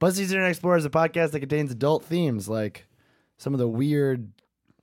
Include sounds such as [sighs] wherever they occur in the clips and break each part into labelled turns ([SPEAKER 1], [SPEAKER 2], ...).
[SPEAKER 1] BuzzFeed's Internet Explorer is a podcast that contains adult themes, like some of the weird,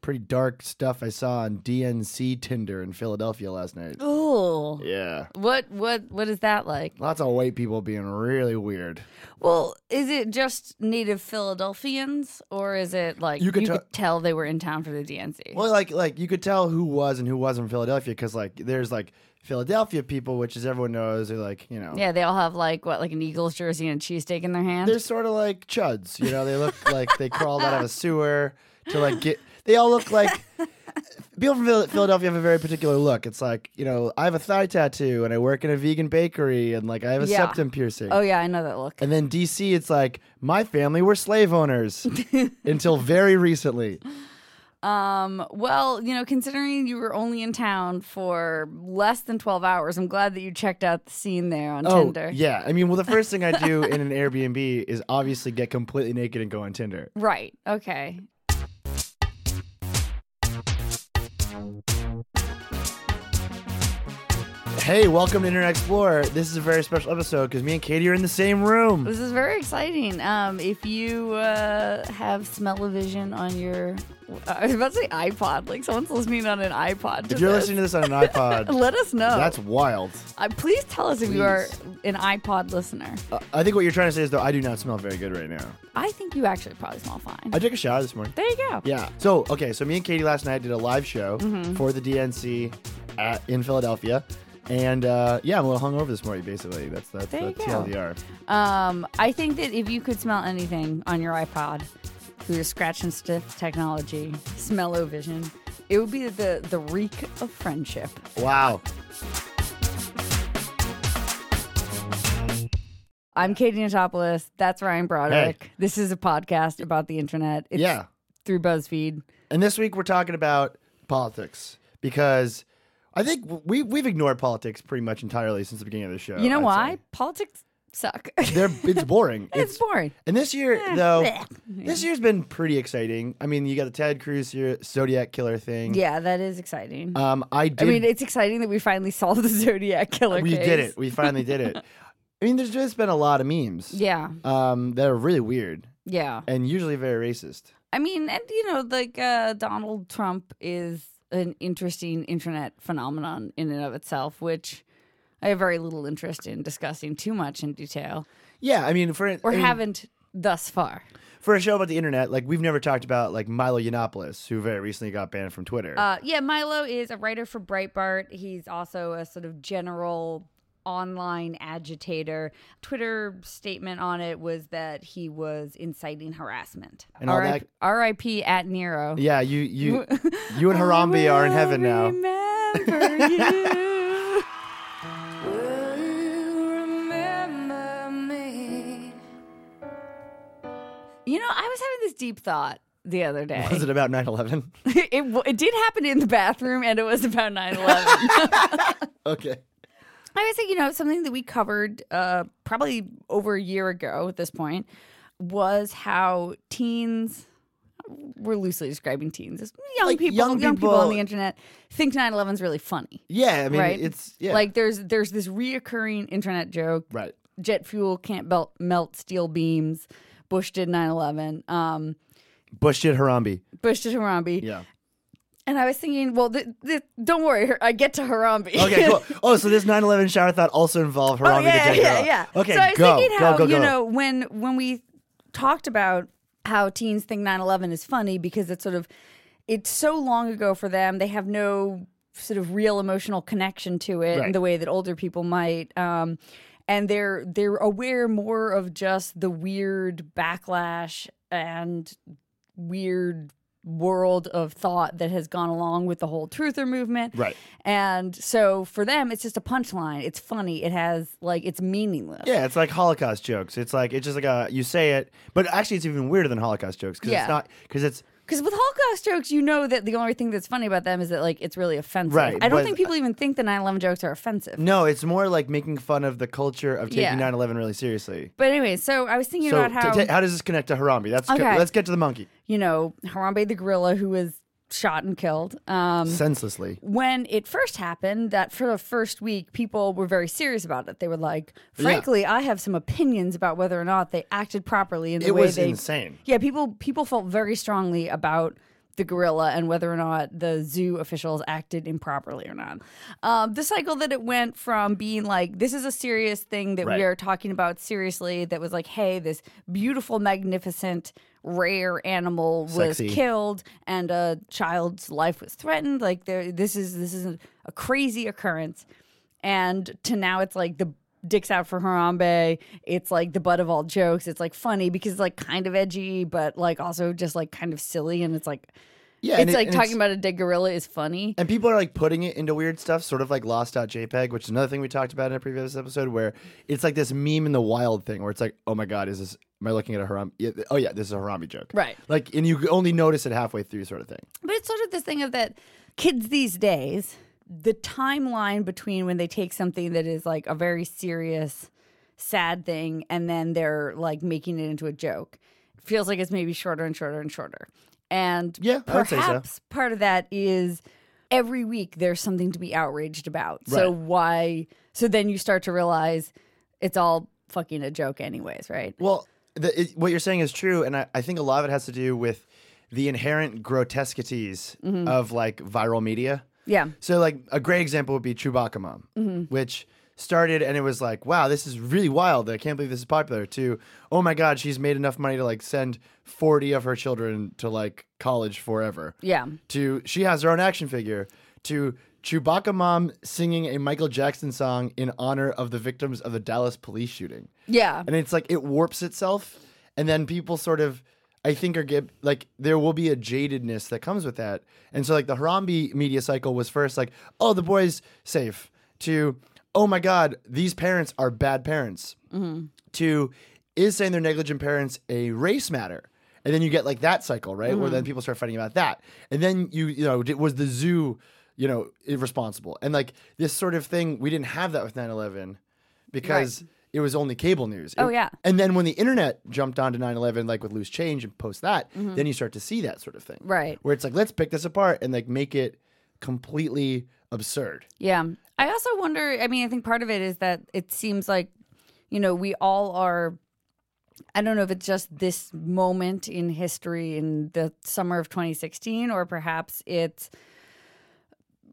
[SPEAKER 1] pretty dark stuff I saw on DNC Tinder in Philadelphia last night.
[SPEAKER 2] Oh,
[SPEAKER 1] Yeah.
[SPEAKER 2] what what what is that like?
[SPEAKER 1] Lots of white people being really weird.
[SPEAKER 2] Well, is it just native Philadelphians, or is it like
[SPEAKER 1] You
[SPEAKER 2] you
[SPEAKER 1] could
[SPEAKER 2] could,
[SPEAKER 1] tell-
[SPEAKER 2] they were in town for the DNC?
[SPEAKER 1] Well, like like you could tell who was and who wasn't from Philadelphia because like there's like Philadelphia people, which as everyone knows, are like you know
[SPEAKER 2] yeah, they all have like what, like an Eagles jersey and a cheesesteak in their hand.
[SPEAKER 1] they're sort of like chuds. You know, they look like they crawled out of a sewer to like get. They all look like [laughs] people from Philadelphia have a very particular look. It's like you know, I have a thigh tattoo and I work in a vegan bakery and like I have a
[SPEAKER 2] Yeah.
[SPEAKER 1] septum piercing.
[SPEAKER 2] oh yeah, I know that look.
[SPEAKER 1] And then DC, it's like my family were slave owners [laughs] until very recently.
[SPEAKER 2] Um, well, you know, considering you were only in town for less than 12 hours, I'm glad that you checked out the scene there on
[SPEAKER 1] Oh,
[SPEAKER 2] Tinder.
[SPEAKER 1] yeah. I mean, well, the [laughs] first thing I do in an Airbnb is obviously get completely naked and go on Tinder.
[SPEAKER 2] Right. Okay.
[SPEAKER 1] Hey, welcome to Internet Explorer. This is a very special episode because me and Katie are in the same room.
[SPEAKER 2] This is very exciting. Um, if you uh, have smell-o-vision on your, I was about to say iPod, like someone's listening on an iPod. To
[SPEAKER 1] If you're
[SPEAKER 2] this.
[SPEAKER 1] listening to this on an iPod, [laughs]
[SPEAKER 2] let us know.
[SPEAKER 1] that's wild.
[SPEAKER 2] uh, please tell us if you are an iPod listener.
[SPEAKER 1] Uh, I think what you're trying to say is, though, I do not smell very good right now.
[SPEAKER 2] I think you actually probably smell fine.
[SPEAKER 1] I took a shower this morning.
[SPEAKER 2] there you go.
[SPEAKER 1] Yeah. So, okay, so me and Katie last night did a live show
[SPEAKER 2] Mm-hmm.
[SPEAKER 1] for the DNC at, in Philadelphia. And uh, yeah, I'm a little hungover this morning, basically. That's that's
[SPEAKER 2] There
[SPEAKER 1] the
[SPEAKER 2] you go.
[SPEAKER 1] TLDR.
[SPEAKER 2] Um, I think that if you could smell anything on your iPod through the scratch and sniff technology, smell-o-vision, it would be the the reek of friendship.
[SPEAKER 1] Wow.
[SPEAKER 2] I'm Katie Notopoulos. That's Ryan Broderick. This is a podcast about the internet. It's
[SPEAKER 1] Yeah.
[SPEAKER 2] through BuzzFeed.
[SPEAKER 1] And this week we're talking about politics because I think we we've ignored politics pretty much entirely since the beginning of the show.
[SPEAKER 2] You know
[SPEAKER 1] I'd
[SPEAKER 2] why?
[SPEAKER 1] say.
[SPEAKER 2] Politics suck.
[SPEAKER 1] They're [laughs] it's boring.
[SPEAKER 2] it's, boring.
[SPEAKER 1] And this year
[SPEAKER 2] Eh,
[SPEAKER 1] though, this year's been pretty exciting. I mean, you got the Ted Cruz here, Zodiac killer thing.
[SPEAKER 2] Yeah, that is exciting.
[SPEAKER 1] Um, I did.
[SPEAKER 2] I mean, it's exciting that we finally solved the [laughs] Zodiac killer
[SPEAKER 1] we
[SPEAKER 2] case.
[SPEAKER 1] did it. We finally did it. [laughs] I mean, there's just been a lot of memes.
[SPEAKER 2] Yeah,
[SPEAKER 1] Um, that are really weird
[SPEAKER 2] yeah.
[SPEAKER 1] and usually very racist.
[SPEAKER 2] I mean, and you know, like uh, Donald Trump is an interesting internet phenomenon in and of itself, which I have very little interest in discussing too much in detail,
[SPEAKER 1] Yeah, I mean, for
[SPEAKER 2] or
[SPEAKER 1] I mean,
[SPEAKER 2] haven't thus far.
[SPEAKER 1] for a show about the internet, like we've never talked about like Milo Yiannopoulos, who very recently got banned from Twitter.
[SPEAKER 2] Uh, yeah, Milo is a writer for Breitbart. He's also a sort of general online agitator. Twitter statement on it was that he was inciting harassment.
[SPEAKER 1] And all that-
[SPEAKER 2] R.I.P. at Nero.
[SPEAKER 1] yeah, you you [laughs] you and Harambe are in heaven now.
[SPEAKER 2] Remember you. [laughs] You know, I was having this deep thought the other day.
[SPEAKER 1] Was it about 9/11? [laughs]
[SPEAKER 2] it, it did happen in the bathroom, and it was about 9 11.
[SPEAKER 1] okay.
[SPEAKER 2] I would say, you know, something that we covered uh, probably over a year ago at this point was how teens, we're loosely describing teens as young
[SPEAKER 1] Like,
[SPEAKER 2] people,
[SPEAKER 1] young
[SPEAKER 2] young, people, on the internet think 9 11 is really funny.
[SPEAKER 1] Yeah, I mean,
[SPEAKER 2] right?
[SPEAKER 1] it's yeah,
[SPEAKER 2] Like there's there's this reoccurring internet joke
[SPEAKER 1] right.
[SPEAKER 2] jet fuel can't melt, melt steel beams. Bush did 9 11. Um,
[SPEAKER 1] Bush did Harambe.
[SPEAKER 2] Bush did Harambe.
[SPEAKER 1] Yeah.
[SPEAKER 2] And I was thinking, well, th- th- don't worry, I get to Harambe.
[SPEAKER 1] Okay, cool. [laughs] Oh, so this 9/11 shower thought also involved Harambe
[SPEAKER 2] Oh yeah,
[SPEAKER 1] the
[SPEAKER 2] yeah, yeah.
[SPEAKER 1] Okay,
[SPEAKER 2] so I was
[SPEAKER 1] go,
[SPEAKER 2] thinking
[SPEAKER 1] go,
[SPEAKER 2] how
[SPEAKER 1] go, go.
[SPEAKER 2] you know when when we talked about how teens think 9/11 is funny because it's sort of it's so long ago for them. They have no sort of real emotional connection to it
[SPEAKER 1] Right.
[SPEAKER 2] in the way that older people might. Um, and they're they're aware more of just the weird backlash and weird world of thought that has gone along with the whole truther movement.
[SPEAKER 1] Right.
[SPEAKER 2] And so for them, it's just a punchline. It's funny. It has like it's meaningless.
[SPEAKER 1] Yeah, it's like Holocaust jokes. It's like it's just like a you say it, but actually it's even weirder than Holocaust jokes because
[SPEAKER 2] Yeah.
[SPEAKER 1] it's not because it's
[SPEAKER 2] Because with Holocaust jokes, you know that the only thing that's funny about them is that like it's really offensive.
[SPEAKER 1] Right,
[SPEAKER 2] I don't
[SPEAKER 1] but-
[SPEAKER 2] think people even think the 9/11 jokes are offensive.
[SPEAKER 1] no, it's more like making fun of the culture of taking
[SPEAKER 2] Yeah.
[SPEAKER 1] 9/11 really seriously.
[SPEAKER 2] But anyway, so I was thinking
[SPEAKER 1] So
[SPEAKER 2] about how
[SPEAKER 1] t- t- how does this connect to Harambe? That's
[SPEAKER 2] Okay.
[SPEAKER 1] let's get to the monkey.
[SPEAKER 2] you know Harambe the gorilla, who was shot and killed. Um,
[SPEAKER 1] senselessly.
[SPEAKER 2] when it first happened, that for the first week, people were very serious about it. They were like,
[SPEAKER 1] Yeah.
[SPEAKER 2] frankly, I have some opinions about whether or not they acted properly in the
[SPEAKER 1] It
[SPEAKER 2] way
[SPEAKER 1] was
[SPEAKER 2] they.
[SPEAKER 1] insane.
[SPEAKER 2] Yeah, people people felt very strongly about the gorilla and whether or not the zoo officials acted improperly or not. Um, the cycle that it went from being like, this is a serious thing that
[SPEAKER 1] Right.
[SPEAKER 2] we are talking about seriously, that was like, hey, this beautiful, magnificent, rare animal was
[SPEAKER 1] Sexy.
[SPEAKER 2] killed and a child's life was threatened. Like, there, this is this is a, a crazy occurrence, and to now it's like the dicks out for Harambe. It's like the butt of all jokes. It's like funny because it's like kind of edgy, but like also just like kind of silly. And it's like,
[SPEAKER 1] Yeah,
[SPEAKER 2] it's
[SPEAKER 1] it-
[SPEAKER 2] like talking about a dead gorilla is funny.
[SPEAKER 1] And people are like putting it into weird stuff, sort of like lost.jpg, which is another thing we talked about in a previous episode, where it's like this meme in the wild thing where it's like, oh my God, is this, am I looking at a Harambe? Yeah, oh yeah, this is a Harambe joke.
[SPEAKER 2] Right.
[SPEAKER 1] Like, and you only notice it halfway through sort of thing.
[SPEAKER 2] But it's sort of this thing of that kids these days, the timeline between when they take something that is like a very serious, sad thing and then they're like making it into a joke feels like it's maybe shorter and shorter and shorter. And
[SPEAKER 1] Yeah, say so.
[SPEAKER 2] perhaps part of that is every week there's something to be outraged about. So why? So then you start to realize it's all fucking a joke, anyways, right?
[SPEAKER 1] Well, the, it, what you're saying is true, and I, I think a lot of it has to do with the inherent grotesquities
[SPEAKER 2] Mm-hmm.
[SPEAKER 1] of like viral media.
[SPEAKER 2] Yeah.
[SPEAKER 1] So, like a great example would be Chewbacca Mom,
[SPEAKER 2] Mm-hmm.
[SPEAKER 1] which started and it was like, wow, this is really wild. I can't believe this is popular. To, oh my God, she's made enough money to like send 40 of her children to like college forever.
[SPEAKER 2] Yeah.
[SPEAKER 1] To, she has her own action figure. To, Chewbacca Mom singing a Michael Jackson song in honor of the victims of the Dallas police shooting
[SPEAKER 2] Yeah.
[SPEAKER 1] and it's like it warps itself and then people sort of i think are get like there will be a jadedness that comes with that. And so like the harambe media cycle was first like oh the boy's safe to oh my god these parents are bad parents mm-hmm. to is saying they're negligent parents a race matter? And then you get like that cycle right? Where then mm-hmm. people start fighting about that. And then you you know was the zoo you know irresponsible? And like this sort of thing we didn't have that with 9-11 because it was only cable news
[SPEAKER 2] Oh, yeah.
[SPEAKER 1] and then when the internet jumped onto 9-11 like with loose change and post that then you start to see that sort of thing
[SPEAKER 2] Mm-hmm. Right.
[SPEAKER 1] where it's like let's pick this apart and like make it completely absurd
[SPEAKER 2] Yeah. I also wonder, I mean, I think part of it is that it seems like, you know, we all are I don't know if it's just this moment in history in the summer of 2016 or perhaps it's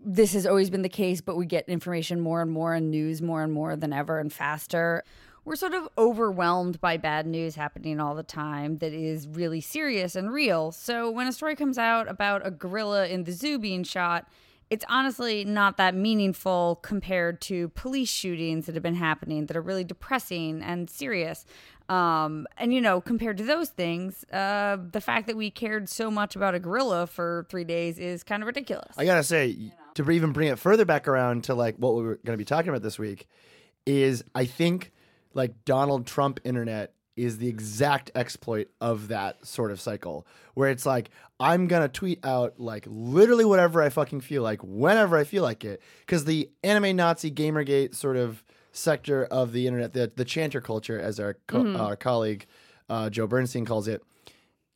[SPEAKER 2] this has always been the case, but we get information more and more and news more and more than ever and faster. We're sort of overwhelmed by bad news happening all the time that is really serious and real. So when a story comes out about a gorilla in the zoo being shot, it's honestly not that meaningful compared to police shootings that have been happening that are really depressing and serious. Um, and you know, compared to those things, uh, the fact that we cared so much about a gorilla for three days is kind of ridiculous.
[SPEAKER 1] I gotta say, to even bring it further back around to like what we're going to be talking about this week, is I think like Donald Trump internet is the exact exploit of that sort of cycle, where it's like I'm gonna tweet out like literally whatever I fucking feel like whenever I feel like it, because the anime Nazi Gamergate sort of sector of the internet, the the chanter culture, as our co- our colleague uh, Joe Bernstein calls it,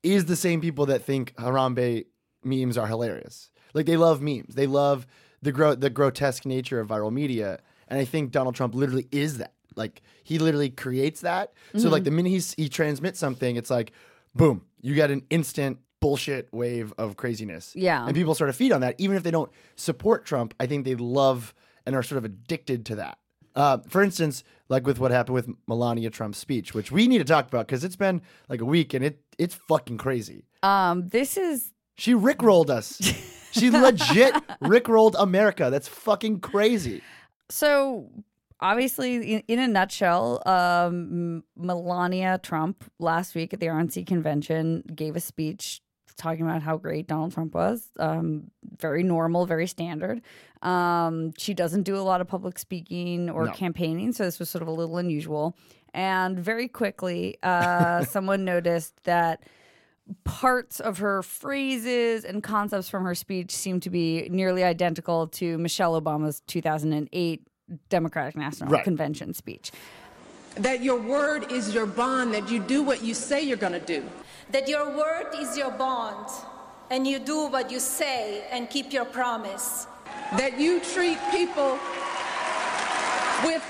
[SPEAKER 1] is the same people that think Harambe memes are hilarious. Like they love memes. They love the gro- the grotesque nature of viral media. And I think Donald Trump literally is that. Like he literally creates that. So like the minute he's, he transmits something, it's like, boom, you get an instant bullshit wave of craziness.
[SPEAKER 2] Yeah.
[SPEAKER 1] And people sort of feed on that. Even if they don't support Trump, I think they love and are sort of addicted to that. Uh, for instance, like with what happened with Melania Trump's speech, which we need to talk about because it's been like a week and it it's fucking crazy.
[SPEAKER 2] Um, this is
[SPEAKER 1] She rickrolled us. [laughs] she legit rickrolled America. That's fucking crazy.
[SPEAKER 2] so obviously in, in a nutshell um, melania trump last week at the rnc convention gave a speech talking about how great donald trump was um, very normal very standard um, she doesn't do a lot of public speaking or
[SPEAKER 1] No.
[SPEAKER 2] campaigning so this was sort of a little unusual and very quickly uh, [laughs] someone noticed that parts of her phrases and concepts from her speech seem to be nearly identical to Michelle Obama's 2008 Democratic National
[SPEAKER 1] Right.
[SPEAKER 2] Convention speech.
[SPEAKER 3] that your word is your bond, that you do what you say you're going to do.
[SPEAKER 4] that your word is your bond, and you do what you say and keep your promise.
[SPEAKER 3] that you treat people with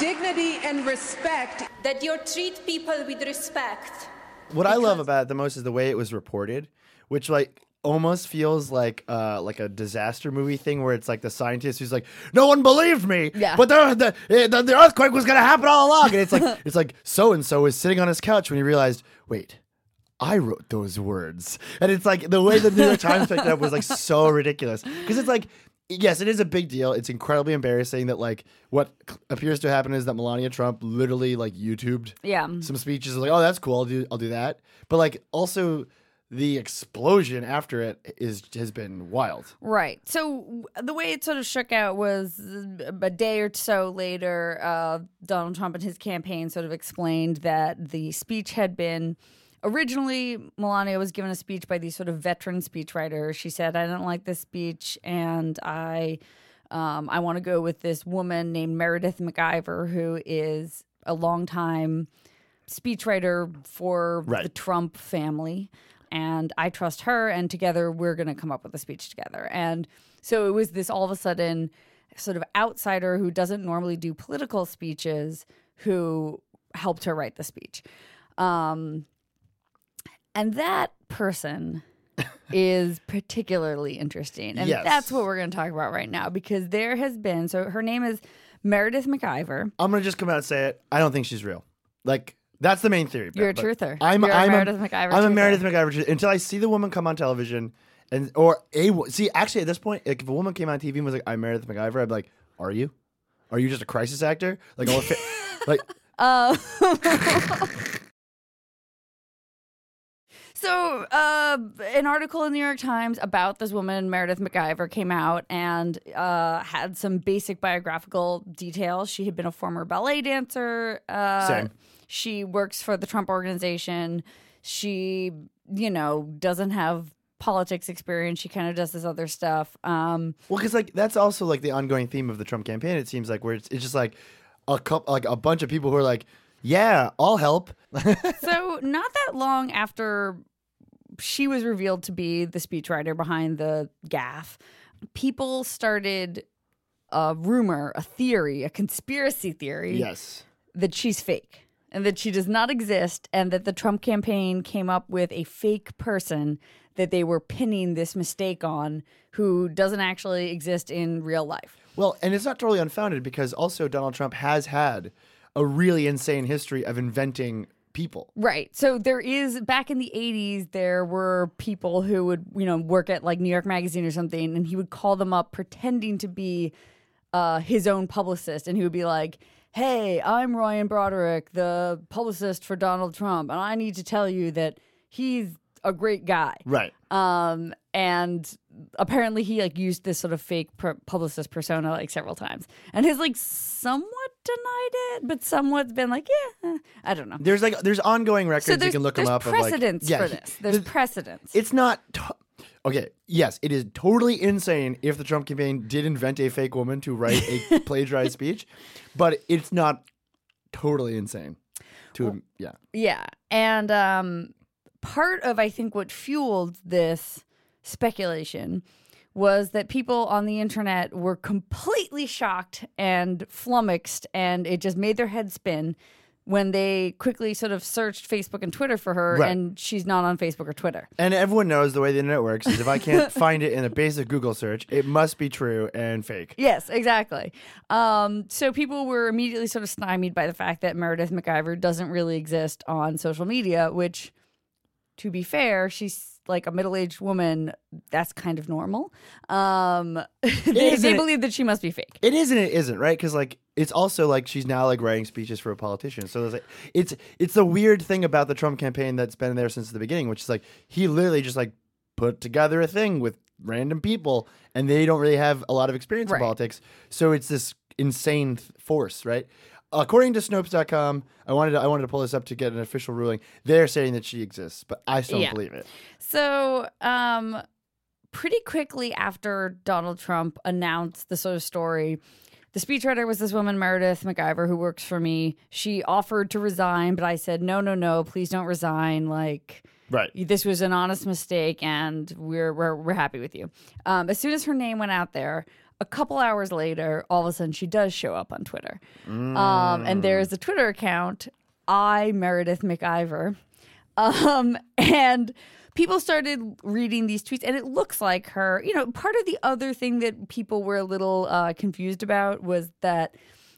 [SPEAKER 3] dignity and respect.
[SPEAKER 4] That you treat people with respect.
[SPEAKER 1] What I love about it the most is the way it was reported, which like almost feels like uh like a disaster movie thing where it's like the scientist who's like, no one believed me,
[SPEAKER 2] Yeah.
[SPEAKER 1] but the the, eh, the the earthquake was gonna happen all along, and it's like it's like so and so was sitting on his couch when he realized, wait. I wrote those words, and it's like the way the New York Times picked it up was like so ridiculous because it's like, yes, it is a big deal. It's incredibly embarrassing that like what appears to happen is that Melania Trump literally like YouTubed
[SPEAKER 2] Yeah.
[SPEAKER 1] some speeches like, oh, that's cool. I'll do I'll do that. But like also the explosion after it is has been wild.
[SPEAKER 2] Right. So the way it sort of shook out was a day or so later, uh, Donald Trump and his campaign sort of explained that the speech had been. Originally, Melania was given a speech by these sort of veteran speechwriters. She said, "I don't like this speech, and I, um, I want to go with this woman named Meredith McIver, who is a longtime speechwriter for
[SPEAKER 1] Right.
[SPEAKER 2] the Trump family. And I trust her, and together we're going to come up with a speech together. And so it was this all of a sudden sort of outsider who doesn't normally do political speeches who helped her write the speech. Um, and that person is particularly interesting. And
[SPEAKER 1] Yes.
[SPEAKER 2] that's what we're going to talk about right now because there has been, so her name is Meredith McIver.
[SPEAKER 1] I'm gonna just come out and say it. I don't think she's real. Like that's the main theory.
[SPEAKER 2] You're a truther.
[SPEAKER 1] I'm
[SPEAKER 2] You're a
[SPEAKER 1] I'm
[SPEAKER 2] Meredith McIver
[SPEAKER 1] I'm a. Meredith McIver truther. until I see the woman come on television and or a see actually at this point like if a woman came on TV and was like I'm Meredith McIver I'd be like are you are you just a crisis actor like all fa- [laughs] like
[SPEAKER 2] Uh, [laughs] [laughs] so, uh, an article in the New York Times about this woman, Meredith McIver, came out and uh, had some basic biographical details. She had been a former ballet dancer. Uh,
[SPEAKER 1] Same.
[SPEAKER 2] She works for the Trump organization. She, you know, doesn't have politics experience. She kind of does this other stuff. Um,
[SPEAKER 1] Well, because like that's also like the ongoing theme of the Trump campaign. It seems like where it's, it's just like a couple, like a bunch of people who are like, "Yeah, I'll help." [laughs]
[SPEAKER 2] so not that long after she was revealed to be the speechwriter behind the gaff people started a rumor a theory a conspiracy theory
[SPEAKER 1] yes,
[SPEAKER 2] that she's fake and that she does not exist and that the trump campaign came up with a fake person that they were pinning this mistake on who doesn't actually exist in real life.
[SPEAKER 1] Well, and it's not totally unfounded because also Donald Trump has had a really insane history of inventing people.
[SPEAKER 2] Right. So there is back in the 80s there were people who would, you know, work at like New York Magazine or something and he would call them up pretending to be uh, his own publicist and he would be like, "Hey, I'm Ryan Broderick, the publicist for Donald Trump, and I need to tell you that he's a great guy."
[SPEAKER 1] Right.
[SPEAKER 2] Um, and apparently he like used this sort of fake publicist persona like several times and has like somewhat denied it, but someone's been like, yeah, eh, I don't know.
[SPEAKER 1] There's like there's ongoing records
[SPEAKER 2] So
[SPEAKER 1] you can look them up.
[SPEAKER 2] precedents
[SPEAKER 1] of like, yeah,
[SPEAKER 2] for this. There's precedents.
[SPEAKER 1] It's not. To- okay. Yes, it is totally insane if the Trump campaign did invent a fake woman to write a [laughs] plagiarized speech, but it's not totally insane. To yeah.
[SPEAKER 2] yeah, and um, part of I think what fueled this speculation was that people on the internet were completely shocked and flummoxed, and it just made their head spin when they quickly sort of searched Facebook and Twitter for her,
[SPEAKER 1] Right.
[SPEAKER 2] and she's not on Facebook or Twitter.
[SPEAKER 1] And everyone knows the way the internet works is if I can't [laughs] find it in a basic Google search, it must be true and fake.
[SPEAKER 2] Yes, exactly. Um, so people were immediately sort of stymied by the fact that Meredith McIver doesn't really exist on social media, which, to be fair, she's like a middle-aged woman. That's kind of normal. Um, [laughs] they, they believe that she must be fake.
[SPEAKER 1] It is and it isn't, right? Because like it's also like she's now like writing speeches for a politician. So there's like it's it's the weird thing about the Trump campaign that's been there since the beginning, which is like he literally just like put together a thing with random people, and they don't really have a lot of experience
[SPEAKER 2] Right.
[SPEAKER 1] in politics. So it's this insane th- force, right? According to Snopes.com, I wanted to, I wanted to pull this up to get an official ruling. They're saying that she exists, but I still
[SPEAKER 2] Yeah.
[SPEAKER 1] don't believe it.
[SPEAKER 2] So, um, pretty quickly after Donald Trump announced the sort of story, the speechwriter was this woman, Meredith McIver, who works for me. She offered to resign, but I said, no, no, no, please don't resign. Like,
[SPEAKER 1] Right.
[SPEAKER 2] this was an honest mistake, and we're we're, we're happy with you. Um, as soon as her name went out there, a couple hours later, all of a sudden she does show up on Twitter, um, and there's a Twitter account, I Meredith McIver, um, and people started reading these tweets, and it looks like her. You know, part of the other thing that people were a little uh, confused about was that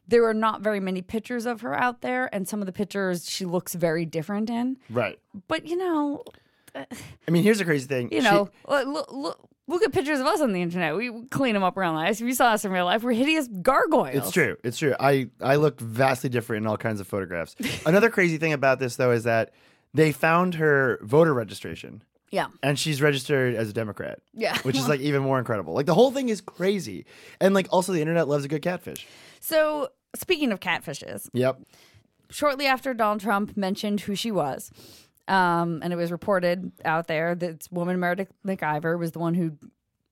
[SPEAKER 2] there are not very many pictures of her out there, and some of the pictures she looks very different in.
[SPEAKER 1] Right.
[SPEAKER 2] But you know,
[SPEAKER 1] I mean, here's the crazy thing. [laughs]
[SPEAKER 2] you know, look, uh, look, look, look at pictures of us on the internet. We clean them up around lives. If you saw us in real life, we're hideous gargoyles.
[SPEAKER 1] It's true. It's true. I I look vastly different in all kinds of photographs. [laughs] Another crazy thing about this though is that they found her voter registration
[SPEAKER 2] Yeah.
[SPEAKER 1] and she's registered as a Democrat.
[SPEAKER 2] Yeah.
[SPEAKER 1] Which is [laughs] like even more incredible. Like the whole thing is crazy. And like also the internet loves a good catfish.
[SPEAKER 2] So speaking of catfishes,
[SPEAKER 1] Yep.
[SPEAKER 2] shortly after Donald Trump mentioned who she was, um, and it was reported out there that this woman Meredith McIver was the one who,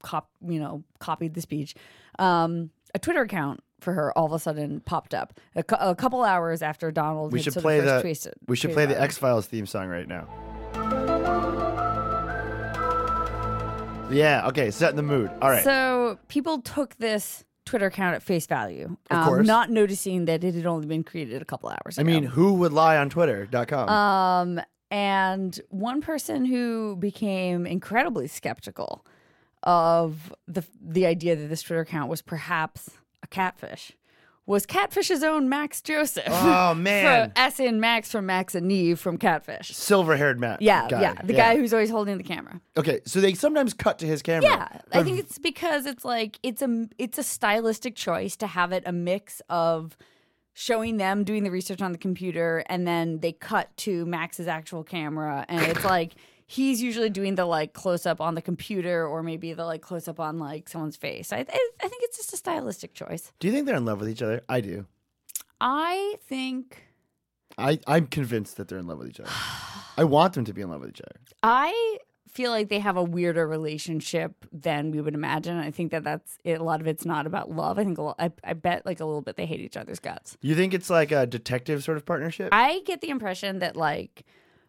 [SPEAKER 2] cop, you know, copied the speech. Um, a Twitter account for her all of a sudden popped up a, cou- a couple hours after Donald.
[SPEAKER 1] We should play the we should play the. X Files theme song right now. Yeah, okay, set in the mood. All right.
[SPEAKER 2] So people took this Twitter account at face value, um, not noticing that it had only been created a couple hours
[SPEAKER 1] I
[SPEAKER 2] ago.
[SPEAKER 1] mean, who would lie on twitter.com?
[SPEAKER 2] um, and one person who became incredibly skeptical of the the idea that this Twitter account was perhaps a catfish was Catfish's own Max Joseph.
[SPEAKER 1] Oh, [laughs] man.
[SPEAKER 2] As in Max from Max and Nev from Catfish.
[SPEAKER 1] Silver-haired Max.
[SPEAKER 2] Yeah,
[SPEAKER 1] guy.
[SPEAKER 2] yeah, the guy who's always holding the camera.
[SPEAKER 1] Okay, so they sometimes cut to his camera.
[SPEAKER 2] Yeah, I think it's because it's like it's a it's a stylistic choice to have it a mix of showing them doing the research on the computer and then they cut to Max's actual camera and it's [laughs] like he's usually doing the like close up on the computer or maybe the like close up on like someone's face. I I, I think it's just a stylistic choice.
[SPEAKER 1] Do you think they're in love with each other? I do.
[SPEAKER 2] I think
[SPEAKER 1] I, I'm convinced that they're in love with each other. [sighs] I want them to be in love with each other.
[SPEAKER 2] I feel like they have a weirder relationship than we would imagine. I think that that's it, a lot of it's not about love. I think a lo- I, I bet like a little bit they hate each other's guts.
[SPEAKER 1] You think it's like a detective sort of partnership?
[SPEAKER 2] I get the impression that like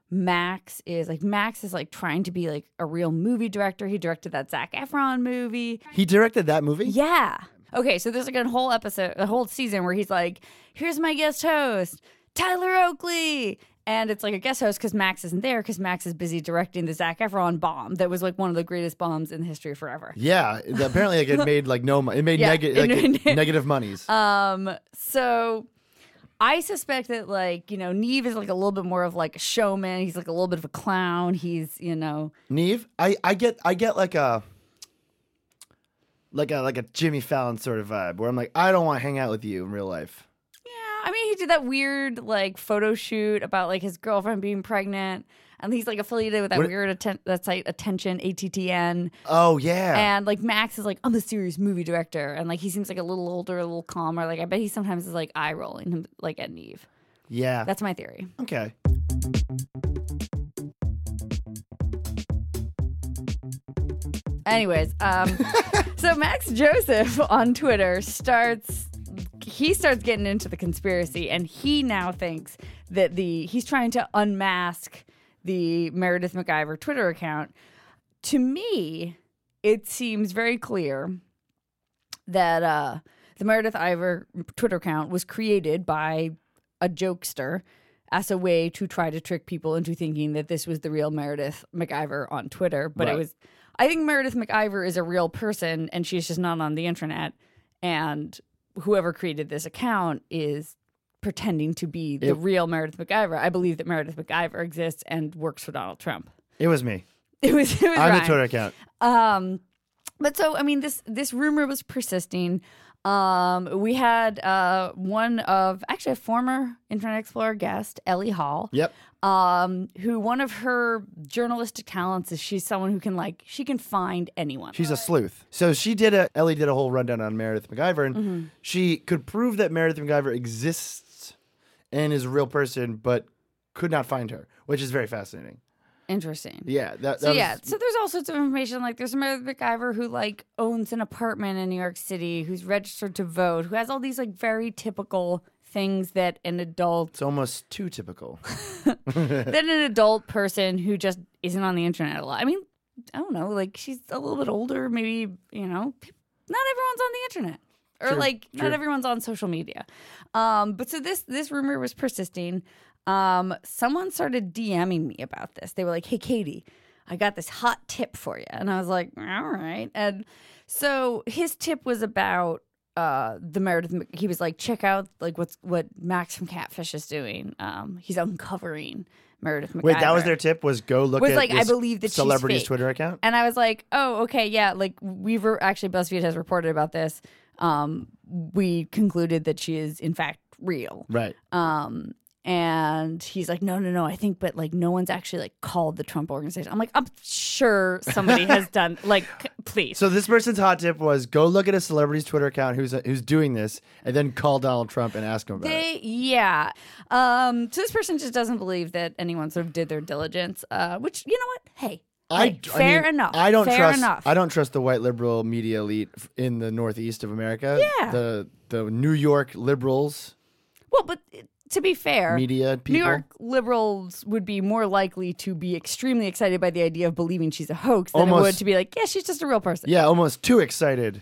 [SPEAKER 2] Max is like Max is like trying to be like a real movie director. He directed that Zac Efron movie.
[SPEAKER 1] he directed that movie?
[SPEAKER 2] Yeah. Okay, so there's like a whole episode, a whole season where he's like, "Here's my guest host, Tyler Oakley." And it's like a guest host because Max isn't there because Max is busy directing the Zac Efron bomb that was like one of the greatest bombs in the history forever.
[SPEAKER 1] Yeah, [laughs] apparently like it made like no money. It made
[SPEAKER 2] Yeah,
[SPEAKER 1] nega-
[SPEAKER 2] it
[SPEAKER 1] like,
[SPEAKER 2] made- [laughs]
[SPEAKER 1] negative monies.
[SPEAKER 2] Um, so I suspect that like, you know, Nev is like a little bit more of like a showman. He's like a little bit of a clown. He's, you know,
[SPEAKER 1] Nev, I, I get I get like a like a like a Jimmy Fallon sort of vibe where I'm like I don't want to hang out with you in real life.
[SPEAKER 2] I mean, he did that weird like photo shoot about like his girlfriend being pregnant. And he's like affiliated with that
[SPEAKER 1] What-
[SPEAKER 2] weird atten- that site attention ATTN,
[SPEAKER 1] Oh yeah.
[SPEAKER 2] and like Max is like I'm a serious movie director, and like he seems like a little older, a little calmer. Like I bet he sometimes is like eye rolling him like at Nev.
[SPEAKER 1] yeah.
[SPEAKER 2] That's my theory.
[SPEAKER 1] okay.
[SPEAKER 2] Anyways, um, [laughs] so Max Joseph on Twitter starts he starts getting into the conspiracy, and he now thinks that the he's trying to unmask the Meredith McIver Twitter account. To me, it seems very clear that uh, the Meredith Ivor Twitter account was created by a jokester as a way to try to trick people into thinking that this was the real Meredith McIver on Twitter. But it was, I think Meredith McIver is a real person and she's just not on the internet. And whoever created this account is pretending to be the
[SPEAKER 1] It-
[SPEAKER 2] real Meredith McIver. I believe that Meredith McIver exists and works for Donald Trump.
[SPEAKER 1] It was me. [laughs]
[SPEAKER 2] It was, it was
[SPEAKER 1] I'm the Twitter account.
[SPEAKER 2] Um, but so I mean, this this rumor was persisting. Um, we had uh one of actually a former Internet Explorer guest, Ellie Hall.
[SPEAKER 1] Yep.
[SPEAKER 2] Um, who one of her journalistic talents is she's someone who can like she can find anyone.
[SPEAKER 1] She's a sleuth. So she did a Ellie did a whole rundown on Meredith McIver, and
[SPEAKER 2] Mm-hmm.
[SPEAKER 1] she could prove that Meredith McIver exists and is a real person, but could not find her, which is very fascinating.
[SPEAKER 2] Interesting.
[SPEAKER 1] Yeah, that, that
[SPEAKER 2] So
[SPEAKER 1] was,
[SPEAKER 2] yeah, so there's all sorts of information. Like there's Meredith McIver who like owns an apartment in New York City, who's registered to vote, who has all these like very typical things that an adult
[SPEAKER 1] it's almost too typical. [laughs]
[SPEAKER 2] that an adult person who just isn't on the internet a lot. I mean, I don't know, like she's a little bit older, maybe, you know, not everyone's on the internet. Or
[SPEAKER 1] True,
[SPEAKER 2] like not everyone's on social media. Um, but so this this rumor was persisting. Um, someone started DMing me about this. They were like, "Hey, Katie, I got this hot tip for you," and I was like, "All right." And so his tip was about uh the Meredith. He was like, "Check out like what's what Max from Catfish is doing. Um, he's uncovering Meredith McIver."
[SPEAKER 1] Wait, that was their tip was go look
[SPEAKER 2] Was
[SPEAKER 1] at
[SPEAKER 2] like, I believe that she's
[SPEAKER 1] celebrity's. Twitter account.
[SPEAKER 2] And I was like, oh, okay, yeah. Like we've re- actually BuzzFeed has reported about this. Um, we concluded that she is in fact real.
[SPEAKER 1] Right.
[SPEAKER 2] Um, and he's like, no, no, no. I think, but like, no one's actually like called the Trump organization. I'm like, I'm sure somebody has [laughs] done. Like, c- please.
[SPEAKER 1] So this person's hot tip was go look at a celebrity's Twitter account who's who's doing this, and then call Donald Trump and ask him about it.
[SPEAKER 2] They, yeah. Um, so this person just doesn't believe that anyone sort of did their diligence. Uh, which you know what? Hey,
[SPEAKER 1] I,
[SPEAKER 2] hey,
[SPEAKER 1] I
[SPEAKER 2] fair
[SPEAKER 1] mean,
[SPEAKER 2] enough.
[SPEAKER 1] I don't
[SPEAKER 2] fair
[SPEAKER 1] trust.
[SPEAKER 2] enough.
[SPEAKER 1] I don't trust the white liberal media elite in the Northeast of America.
[SPEAKER 2] Yeah.
[SPEAKER 1] The the New York liberals
[SPEAKER 2] Well, but uh, to be fair,
[SPEAKER 1] media people.
[SPEAKER 2] New York liberals would be more likely to be extremely excited by the idea of believing she's a hoax than it
[SPEAKER 1] Almost-
[SPEAKER 2] would to be like, yeah, she's just a real person.
[SPEAKER 1] Yeah, almost too excited.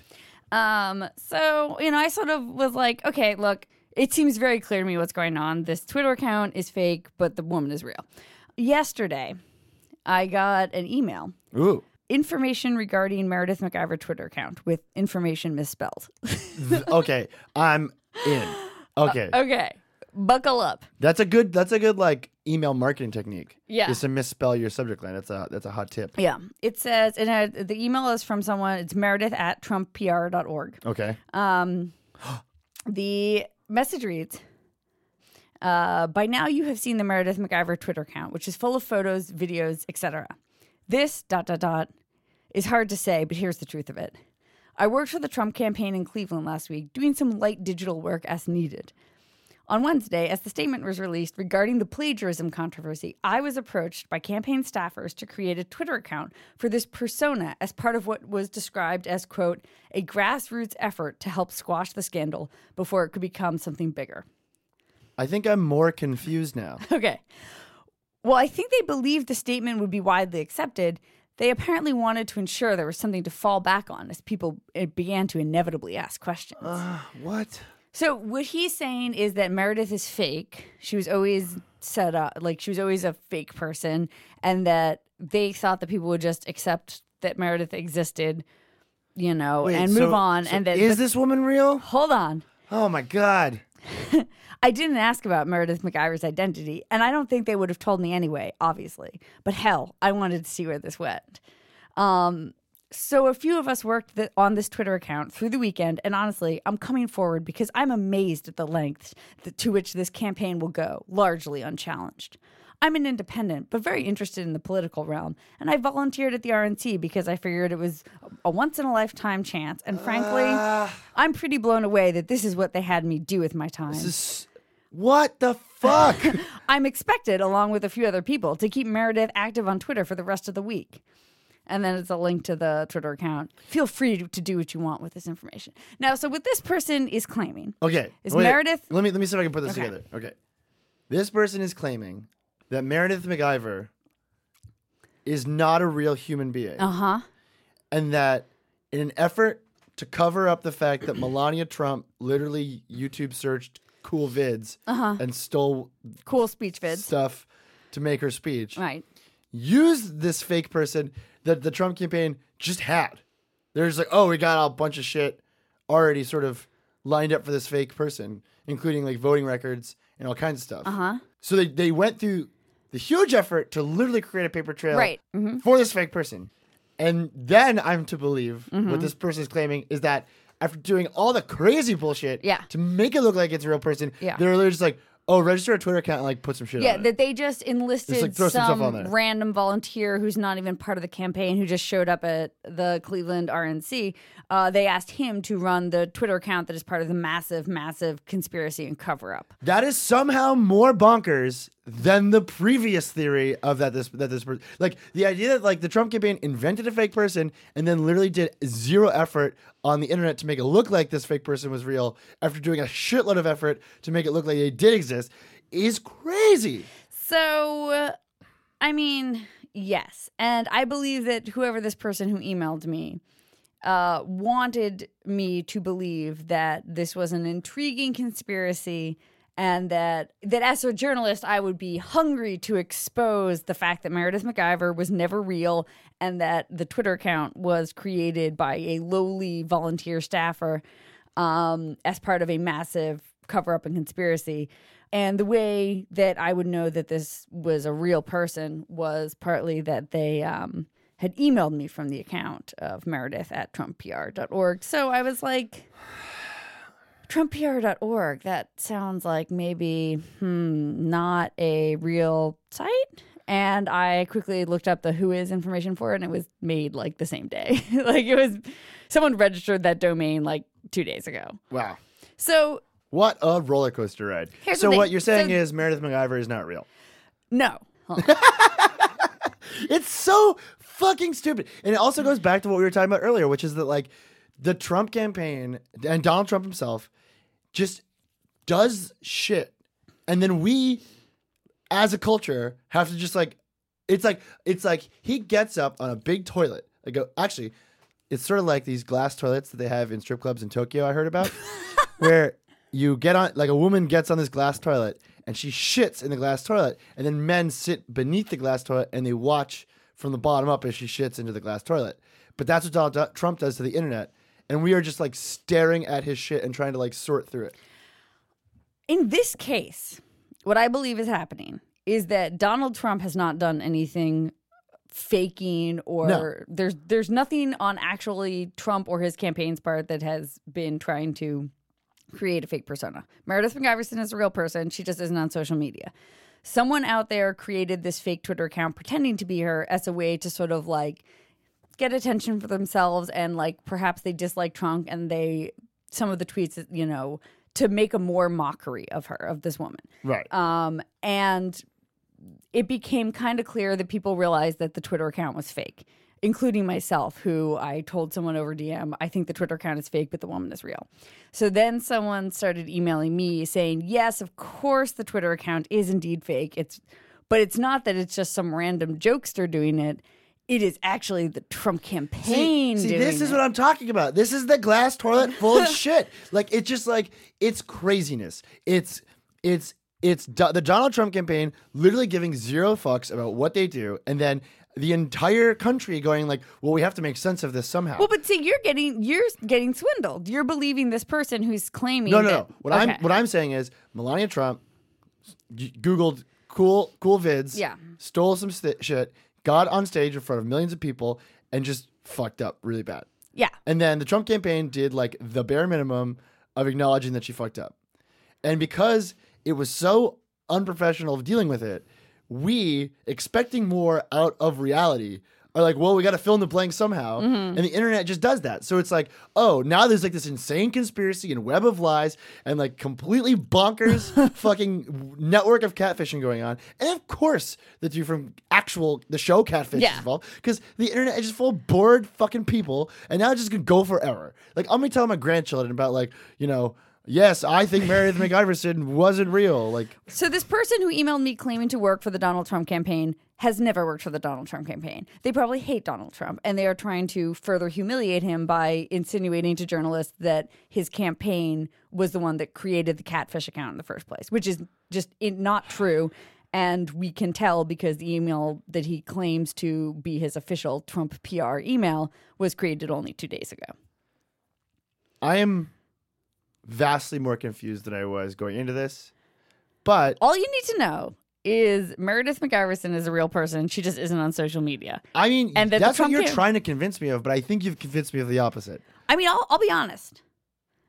[SPEAKER 2] Um, so you know, I sort of was like, okay, look, it seems very clear to me what's going on. This Twitter account is fake, but the woman is real. Yesterday, I got an email.
[SPEAKER 1] Ooh.
[SPEAKER 2] Information regarding Meredith McIver Twitter account with information misspelled.
[SPEAKER 1] Okay, I'm in. [laughs] Okay,
[SPEAKER 2] okay, buckle up.
[SPEAKER 1] that's a good. That's a good like email marketing technique.
[SPEAKER 2] Yeah.
[SPEAKER 1] Just to misspell your subject line. That's a that's a hot tip.
[SPEAKER 2] Yeah, it says, and uh, the email is from someone. It's Meredith at trumppr.org.
[SPEAKER 1] Okay.
[SPEAKER 2] Um, [gasps] the message reads uh, By now, you have seen the Meredith McIver Twitter account, which is full of photos, videos, etc. This dot dot dot is hard to say, but here's the truth of it. I worked for the Trump campaign in Cleveland last week, doing some light digital work as needed. On Wednesday, as the statement was released regarding the plagiarism controversy, I was approached by campaign staffers to create a Twitter account for this persona as part of what was described as, quote, a grassroots effort to help squash the scandal before it could become something bigger.
[SPEAKER 1] I think I'm more confused now. [laughs]
[SPEAKER 2] Okay. Well, I think they believed the statement would be widely accepted. They apparently wanted to ensure there was something to fall back on as people eh, began to inevitably ask questions.
[SPEAKER 1] What?
[SPEAKER 2] So what he's saying is that Meredith is fake. She was always set up like she was always a fake person, and that they thought that people would just accept that Meredith existed, you know,
[SPEAKER 1] Wait,
[SPEAKER 2] and
[SPEAKER 1] so-
[SPEAKER 2] move on.
[SPEAKER 1] so
[SPEAKER 2] and that
[SPEAKER 1] is
[SPEAKER 2] but-
[SPEAKER 1] this woman real?
[SPEAKER 2] hold on.
[SPEAKER 1] Oh my god. [laughs]
[SPEAKER 2] I didn't ask about Meredith McIver's identity, and I don't think they would have told me anyway, obviously. But hell, I wanted to see where this went. Um, so a few of us worked th- on this Twitter account through the weekend, and honestly, I'm coming forward because I'm amazed at the length th- to which this campaign will go, largely unchallenged. I'm an independent, but very interested in the political realm, and I volunteered at the RNC because I figured it was a once in a lifetime chance. And frankly, ah. I'm pretty blown away that this is what they had me do with my time.
[SPEAKER 1] This, what the fuck? [laughs]
[SPEAKER 2] I'm expected, along with a few other people, to keep Meredith active on Twitter for the rest of the week. And then it's a link to the Twitter account. Feel free to, to do what you want with this information. Now, so what this person is claiming
[SPEAKER 1] Okay.
[SPEAKER 2] Is
[SPEAKER 1] wait,
[SPEAKER 2] Meredith-
[SPEAKER 1] Let me let me see if I can put this
[SPEAKER 2] Okay.
[SPEAKER 1] together. Okay. This person is claiming that Meredith McIver is not a real human being.
[SPEAKER 2] Uh huh.
[SPEAKER 1] and that in an effort to cover up the fact that Melania Trump literally YouTube searched cool vids
[SPEAKER 2] Uh-huh.
[SPEAKER 1] and stole
[SPEAKER 2] Cool speech vids.
[SPEAKER 1] stuff to make her speech,
[SPEAKER 2] Right.
[SPEAKER 1] used this fake person that the Trump campaign just had. They're just like, oh, we got a bunch of shit already sort of lined up for this fake person, including like voting records and all kinds of stuff.
[SPEAKER 2] Uh huh.
[SPEAKER 1] So they, they went through the huge effort to literally create a paper trail
[SPEAKER 2] Right. Mhm.
[SPEAKER 1] for this fake person. And then I'm to believe
[SPEAKER 2] Mm-hmm.
[SPEAKER 1] what this person is claiming is that after doing all the crazy bullshit
[SPEAKER 2] Yeah.
[SPEAKER 1] to make it look like it's a real person,
[SPEAKER 2] Yeah.
[SPEAKER 1] they're literally just like, oh, register a Twitter account and like put some shit
[SPEAKER 2] Yeah,
[SPEAKER 1] on it.
[SPEAKER 2] that they just enlisted
[SPEAKER 1] Just, like, throw some stuff on
[SPEAKER 2] some
[SPEAKER 1] there.
[SPEAKER 2] random volunteer who's not even part of the campaign who just showed up at the Cleveland RNC. Uh, they asked him to run the Twitter account that is part of the massive, massive conspiracy and cover up.
[SPEAKER 1] That is somehow more bonkers than the previous theory of that this that this person like the idea that like the Trump campaign invented a fake person and then literally did zero effort on the internet to make it look like this fake person was real after doing a shitload of effort to make it look like they did exist is crazy.
[SPEAKER 2] So, I mean, yes. And I believe that whoever this person who emailed me uh, wanted me to believe that this was an intriguing conspiracy and that that as a journalist I would be hungry to expose the fact that Meredith McIver was never real and that the Twitter account was created by a lowly volunteer staffer um, as part of a massive cover up and conspiracy. And the way that I would know that this was a real person was partly that they um, had emailed me from the account of Meredith at trumppr.org. So I was like, trumppr.org, that sounds like maybe hmm, not a real site. And I quickly looked up the who is information for it, and it was made like the same day. [laughs] like it was, someone registered that domain like two days ago.
[SPEAKER 1] Wow.
[SPEAKER 2] So
[SPEAKER 1] What a roller coaster ride.
[SPEAKER 2] Here's
[SPEAKER 1] so what you're saying
[SPEAKER 2] So-
[SPEAKER 1] is Meredith McIver is not real.
[SPEAKER 2] no, [laughs]
[SPEAKER 1] It's so fucking stupid. And it also goes back to what we were talking about earlier, which is that like the Trump campaign and Donald Trump himself just does shit. And then we as a culture have to just like it's like it's like he gets up on a big toilet. Like go actually it's sort of like these glass toilets that they have in strip clubs in Tokyo I heard about [laughs] where you get on like a woman gets on this glass toilet and she shits in the glass toilet and then men sit beneath the glass toilet and they watch from the bottom up as she shits into the glass toilet but that's what Donald Trump does to the internet and we are just like staring at his shit and trying to like sort through it
[SPEAKER 2] in this case, what I believe is happening is that Donald Trump has not done anything faking or
[SPEAKER 1] No.
[SPEAKER 2] there's there's nothing on actually Trump or his campaign's part that has been trying to create a fake persona. Meredith McIverson is a real person. She just isn't on social media. Someone out there created this fake Twitter account pretending to be her as a way to sort of like get attention for themselves and like perhaps they dislike Trump and they some of the tweets you know to make a more mockery of her of this woman.
[SPEAKER 1] Right.
[SPEAKER 2] Um and it became kind of clear that people realized that the Twitter account was fake including myself who I told someone over DM I think the Twitter account is fake but the woman is real. So then someone started emailing me saying yes of course the Twitter account is indeed fake. It's but it's not that it's just some random jokester doing it it is actually the Trump campaign
[SPEAKER 1] See,
[SPEAKER 2] doing
[SPEAKER 1] this is
[SPEAKER 2] it.
[SPEAKER 1] what I'm talking about. This is the glass toilet full of [laughs] shit. Like it's just like it's craziness. It's it's it's Do- the Donald Trump campaign literally giving zero fucks about what they do, and then the entire country going like, "Well, we have to make sense of this somehow."
[SPEAKER 2] Well, but see, you're getting you're getting swindled. You're believing this person who's claiming.
[SPEAKER 1] no, no,
[SPEAKER 2] that-
[SPEAKER 1] no. What
[SPEAKER 2] Okay.
[SPEAKER 1] I'm what I'm saying is Melania Trump g- googled cool cool vids,
[SPEAKER 2] Yeah.
[SPEAKER 1] stole some st- shit, got on stage in front of millions of people, and just fucked up really bad.
[SPEAKER 2] yeah,
[SPEAKER 1] And then the Trump campaign did like the bare minimum of acknowledging that she fucked up. And because it was so unprofessional of dealing with it, we, expecting more out of reality, are like, well, we got to fill in the blank somehow. Mm-hmm. And the internet just does that. So it's like, oh, now there's like this insane conspiracy and web of lies and like completely bonkers [laughs] fucking network of catfishing going on. And of course, the two from actual, the show Catfish
[SPEAKER 2] Yeah.
[SPEAKER 1] is involved because the internet is just full of bored fucking people, and now it's just gonna go forever. Like I'm gonna tell my grandchildren about like you know, yes, I think Meredith [laughs] McIverson wasn't real. Like
[SPEAKER 2] So this person who emailed me claiming to work for the Donald Trump campaign has never worked for the Donald Trump campaign. They probably hate Donald Trump and they are trying to further humiliate him by insinuating to journalists that his campaign was the one that created the catfish account in the first place, which is just not true. And we can tell because the email that he claims to be his official Trump PR email was created only two days ago.
[SPEAKER 1] I am vastly more confused than I was going into this, but
[SPEAKER 2] All you need to know is Meredith McIverson is a real person. She just isn't on social media.
[SPEAKER 1] I mean,
[SPEAKER 2] And that
[SPEAKER 1] that's what you're trying to convince me of. But I think you've convinced me of the opposite.
[SPEAKER 2] I mean, I'll, I'll be honest.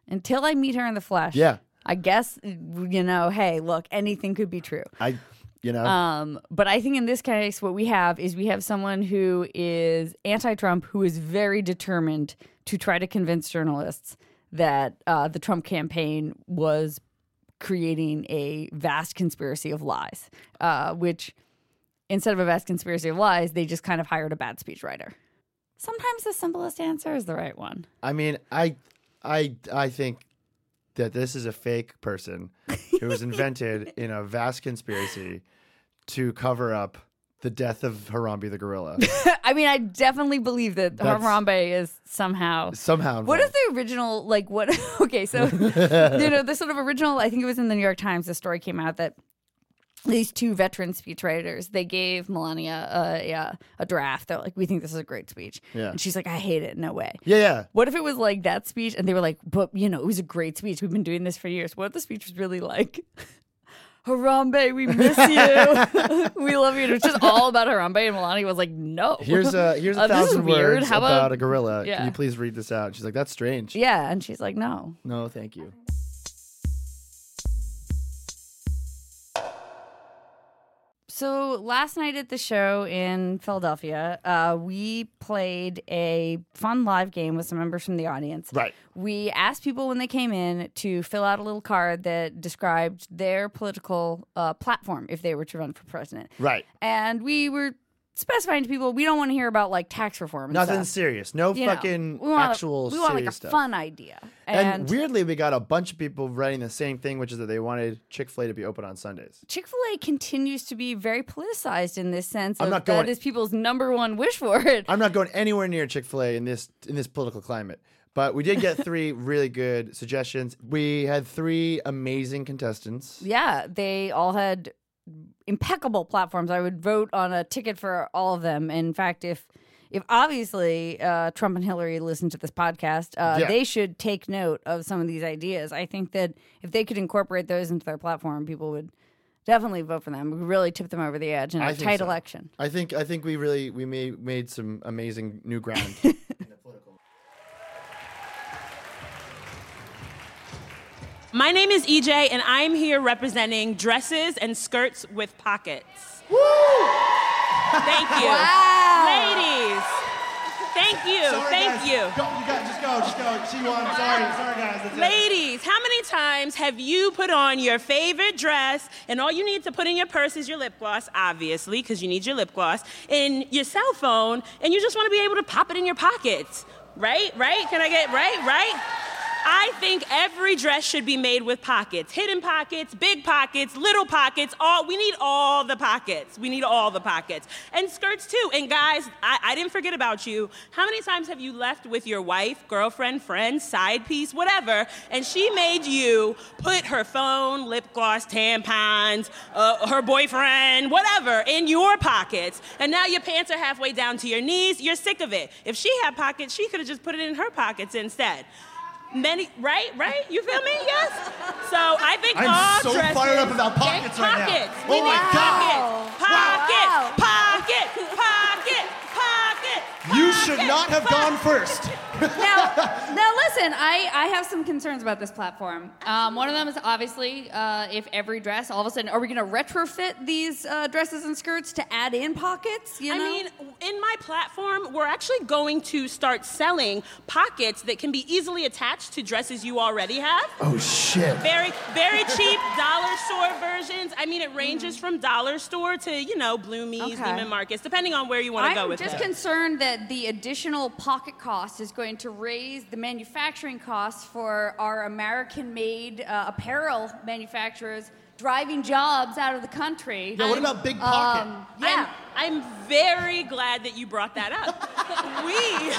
[SPEAKER 2] Until I meet her in the flesh,
[SPEAKER 1] Yeah,
[SPEAKER 2] I guess you know. Hey, look, anything could be true.
[SPEAKER 1] I, you know,
[SPEAKER 2] Um, but I think in this case, what we have is we have someone who is anti-Trump, who is very determined to try to convince journalists that uh, the Trump campaign was creating a vast conspiracy of lies, uh, which instead of a vast conspiracy of lies, they just kind of hired a bad speechwriter. Sometimes the simplest answer is the right one.
[SPEAKER 1] I mean, I, I, I think that this is a fake person who was invented in a vast conspiracy to cover up the death of Harambe the gorilla. [laughs]
[SPEAKER 2] I mean, I definitely believe that
[SPEAKER 1] That's-
[SPEAKER 2] Harambe is somehow.
[SPEAKER 1] Somehow,
[SPEAKER 2] What
[SPEAKER 1] involved.
[SPEAKER 2] if the original, like, what? [laughs] Okay, so, [laughs] you know, the sort of original, I think it was in the New York Times, the story came out that these two veteran speechwriters, they gave Melania a, a, a draft. They're like, we think this is a great speech.
[SPEAKER 1] Yeah.
[SPEAKER 2] And she's like, I hate it. No way.
[SPEAKER 1] Yeah, yeah.
[SPEAKER 2] What if it was like that speech and they were like, but, you know, it was a great speech. We've been doing this for years. What if the speech was really like, Harambe, we miss you. [laughs] [laughs] we love you. And It's just all about Harambe. And Melania was like, no.
[SPEAKER 1] Here's a here's a
[SPEAKER 2] Uh,
[SPEAKER 1] thousand words about,
[SPEAKER 2] about-
[SPEAKER 1] a gorilla.
[SPEAKER 2] Yeah.
[SPEAKER 1] Can you please read this out? She's like, that's strange.
[SPEAKER 2] Yeah. And she's like, no.
[SPEAKER 1] No, thank you.
[SPEAKER 2] So last night at the show in Philadelphia, uh, we played a fun live game with some members from the audience.
[SPEAKER 1] Right.
[SPEAKER 2] We asked people when they came in to fill out a little card that described their political uh, platform if they were to run for president.
[SPEAKER 1] Right.
[SPEAKER 2] And we were specifying to people we don't want to hear about like tax reform. And
[SPEAKER 1] Nothing
[SPEAKER 2] stuff.
[SPEAKER 1] serious. No
[SPEAKER 2] You know,
[SPEAKER 1] fucking
[SPEAKER 2] we want,
[SPEAKER 1] actual
[SPEAKER 2] We want like a
[SPEAKER 1] serious stuff.
[SPEAKER 2] fun idea.
[SPEAKER 1] And,
[SPEAKER 2] And,
[SPEAKER 1] weirdly, we got a bunch of people writing the same thing, which is that they wanted Chick Fil A to be open on Sundays.
[SPEAKER 2] Chick Fil A continues to be very politicized in this sense.
[SPEAKER 1] I'm
[SPEAKER 2] of
[SPEAKER 1] not going-
[SPEAKER 2] is people's number one wish for it.
[SPEAKER 1] I'm not going anywhere near Chick Fil A in this in this political climate. But we did get [laughs] three really good suggestions. We had three amazing contestants.
[SPEAKER 2] Yeah, they all had impeccable platforms. I would vote on a ticket for all of them. In fact, if if obviously uh, Trump and Hillary listen to this podcast, uh,
[SPEAKER 1] Yeah.
[SPEAKER 2] they should take note of some of these ideas. I think that if they could incorporate those into their platform, people would definitely vote for them. We really tip them over the edge in a tight
[SPEAKER 1] so.
[SPEAKER 2] election.
[SPEAKER 1] I think I think we really we made made some amazing new ground. [laughs]
[SPEAKER 5] My name is EJ, and I'm here representing dresses and skirts with pockets. Woo! Thank [laughs] you. Ladies, thank you. thank you.
[SPEAKER 1] Go, you got, just go, just go. She won. Sorry, sorry, guys. That's it.
[SPEAKER 5] Ladies, how many times have you put on your favorite dress and all you need to put in your purse is your lip gloss, obviously, because you need your lip gloss, and your cell phone, and you just want to be able to pop it in your pockets? Right? Right? Can I get right? Right? I think every dress should be made with pockets. Hidden pockets, big pockets, little pockets, all we need all the pockets. We need all the pockets. And skirts too. And guys, I, I didn't forget about you. How many times have you left with your wife, girlfriend, friend, side piece, whatever, and she made you put her phone, lip gloss, tampons, uh, her boyfriend, whatever, in your pockets. And now your pants are halfway down to your knees. You're sick of it. If she had pockets, she could have just put it in her pockets instead. Many, right, right? You feel me? Yes. So I think
[SPEAKER 1] I'm
[SPEAKER 5] all
[SPEAKER 1] so
[SPEAKER 5] dresses.
[SPEAKER 1] fired up about pockets
[SPEAKER 5] Okay,
[SPEAKER 1] right now.
[SPEAKER 5] pockets.
[SPEAKER 1] Oh
[SPEAKER 5] We
[SPEAKER 1] my
[SPEAKER 5] need
[SPEAKER 1] God.
[SPEAKER 5] pockets. Pockets. Pockets. Pockets. Pockets.
[SPEAKER 1] You should not have gone first.
[SPEAKER 6] Now, now listen, I, I have some concerns about this platform. Um, one of them is obviously uh, if every dress, all of a sudden, are we going to retrofit these uh, dresses and skirts to add in pockets? You know?
[SPEAKER 5] I mean, in my platform, we're actually going to start selling pockets that can be easily attached to dresses you already have.
[SPEAKER 1] Oh shit.
[SPEAKER 5] Very, very cheap [laughs] dollar store versions. I mean, it ranges from dollar store to, you know, Bloomies,
[SPEAKER 6] Okay.
[SPEAKER 5] Neiman Marcus, depending on where you want to go with it.
[SPEAKER 6] I'm just concerned that the additional pocket cost is going to raise the manufacturing costs for our American made uh, apparel manufacturers driving jobs out of the country.
[SPEAKER 1] Yeah, what about Big Pocket?
[SPEAKER 6] Um, yeah.
[SPEAKER 5] I'm, I'm very glad that you brought that up. [laughs] we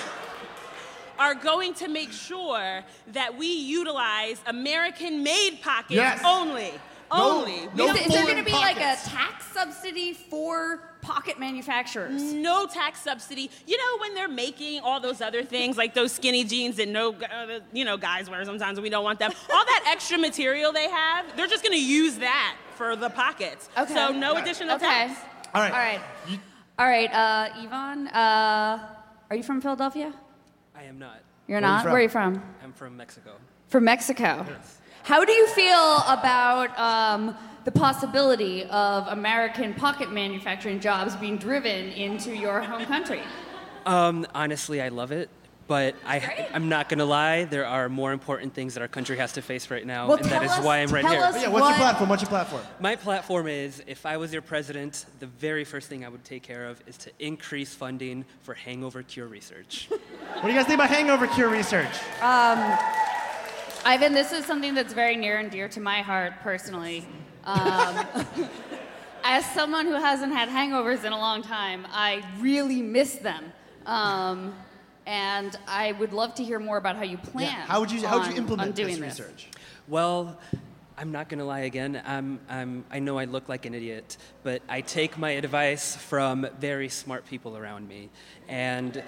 [SPEAKER 5] are going to make sure that we utilize American made pockets
[SPEAKER 1] Yes.
[SPEAKER 5] only. Only. We
[SPEAKER 1] no
[SPEAKER 5] don't-
[SPEAKER 6] is, is there going to
[SPEAKER 1] foreign
[SPEAKER 6] be like a
[SPEAKER 1] pockets.
[SPEAKER 6] tax subsidy for pocket manufacturers?
[SPEAKER 5] no tax subsidy. You know when they're making all those other things like those skinny jeans that no, uh, you know, guys wear sometimes we don't want them. [laughs] All that extra material they have, they're just going to use that for the pockets.
[SPEAKER 6] Okay.
[SPEAKER 5] So no additional
[SPEAKER 6] Okay.
[SPEAKER 5] tax.
[SPEAKER 1] All right.
[SPEAKER 6] All right. All right, uh, Yvonne, uh, are you from Philadelphia?
[SPEAKER 7] I am not.
[SPEAKER 6] You're
[SPEAKER 1] Where are you
[SPEAKER 6] not? Where are you from?
[SPEAKER 7] I'm from Mexico.
[SPEAKER 6] From Mexico. How do you feel about um, the possibility of American pocket manufacturing jobs being driven into your home country?
[SPEAKER 7] Um, honestly, I love it But I, I'm not gonna lie. There are more important things that our country has to face right now,
[SPEAKER 8] Well,
[SPEAKER 7] and that
[SPEAKER 8] tell
[SPEAKER 7] is
[SPEAKER 8] us-
[SPEAKER 7] why I'm right
[SPEAKER 8] tell
[SPEAKER 7] here.
[SPEAKER 8] us
[SPEAKER 1] yeah, what's your
[SPEAKER 8] What-
[SPEAKER 1] platform? What's your platform?
[SPEAKER 7] My platform is if I was your president, the very first thing I would take care of is to increase funding for hangover cure research. [laughs]
[SPEAKER 1] What do you guys think about hangover cure research?
[SPEAKER 2] Ivan, this is something that's very near and dear to my heart personally. Um, [laughs] as someone who hasn't had hangovers in a long time, I really miss them. Um, and I would love to hear more about how you plan.
[SPEAKER 1] How would you how would you implement
[SPEAKER 2] on doing
[SPEAKER 1] this
[SPEAKER 2] this.
[SPEAKER 1] research?
[SPEAKER 7] Well, I'm not gonna lie again. I'm, I'm, I know I look like an idiot, but I take my advice from very smart people around me. And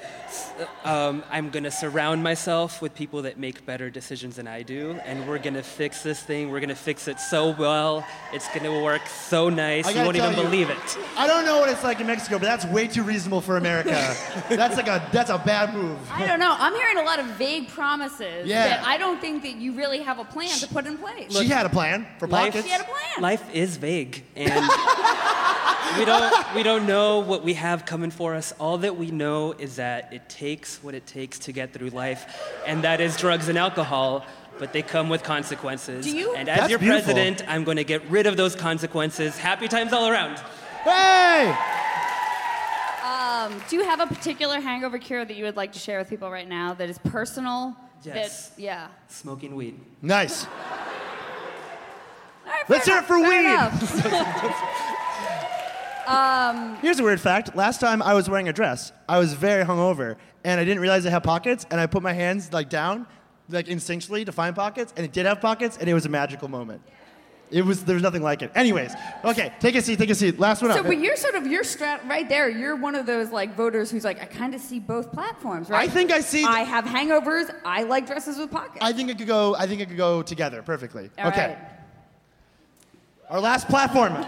[SPEAKER 7] um, I'm gonna surround myself with people that make better decisions than I do. And we're gonna fix this thing. We're gonna fix it so well. It's gonna work so nice. You won't even
[SPEAKER 1] you-
[SPEAKER 7] believe it.
[SPEAKER 1] I don't know what it's like in Mexico, but that's way too reasonable for America. [laughs] that's like a that's a bad move.
[SPEAKER 2] I don't know. I'm hearing a lot of vague promises
[SPEAKER 1] Yeah.
[SPEAKER 2] that I don't think that you really have a plan to put in place.
[SPEAKER 1] she had a plan for
[SPEAKER 7] Life-
[SPEAKER 1] pockets.
[SPEAKER 2] She had a plan.
[SPEAKER 7] Life is vague, and [laughs] we don't we don't know what we have coming for us. All that we know is that it takes what it takes to get through life, and that is drugs and alcohol. But they come with consequences.
[SPEAKER 2] Do you-
[SPEAKER 7] and as
[SPEAKER 1] That's
[SPEAKER 7] your
[SPEAKER 1] beautiful.
[SPEAKER 7] president, I'm going to get rid of those consequences. Happy times all around.
[SPEAKER 1] Hey!
[SPEAKER 2] Um, do you have a particular hangover cure that you would like to share with people right now that is personal?
[SPEAKER 7] Yes.
[SPEAKER 2] That, yeah.
[SPEAKER 7] Smoking weed.
[SPEAKER 1] Nice.
[SPEAKER 2] All right,
[SPEAKER 1] Let's
[SPEAKER 2] fair
[SPEAKER 1] hear it for
[SPEAKER 2] enough,
[SPEAKER 1] weed. [laughs] [laughs]
[SPEAKER 2] enough.
[SPEAKER 1] Here's a weird fact. Last time I was wearing a dress, I was very hungover, and I didn't realize it had pockets, and I put my hands like down, like instinctually to find pockets, and it did have pockets, and it was a magical moment. It was there was nothing like it. Anyways, okay, take a seat, take a seat. Last one
[SPEAKER 2] So,
[SPEAKER 1] up.
[SPEAKER 2] but you're sort of you're strat right there. You're one of those like voters who's like, I kind of see both platforms, right?
[SPEAKER 1] I think I see-
[SPEAKER 2] I have hangovers. I like dresses with pockets.
[SPEAKER 1] I think it could go. I think it could go together perfectly.
[SPEAKER 2] All
[SPEAKER 1] okay.
[SPEAKER 2] right.
[SPEAKER 1] Our last platform.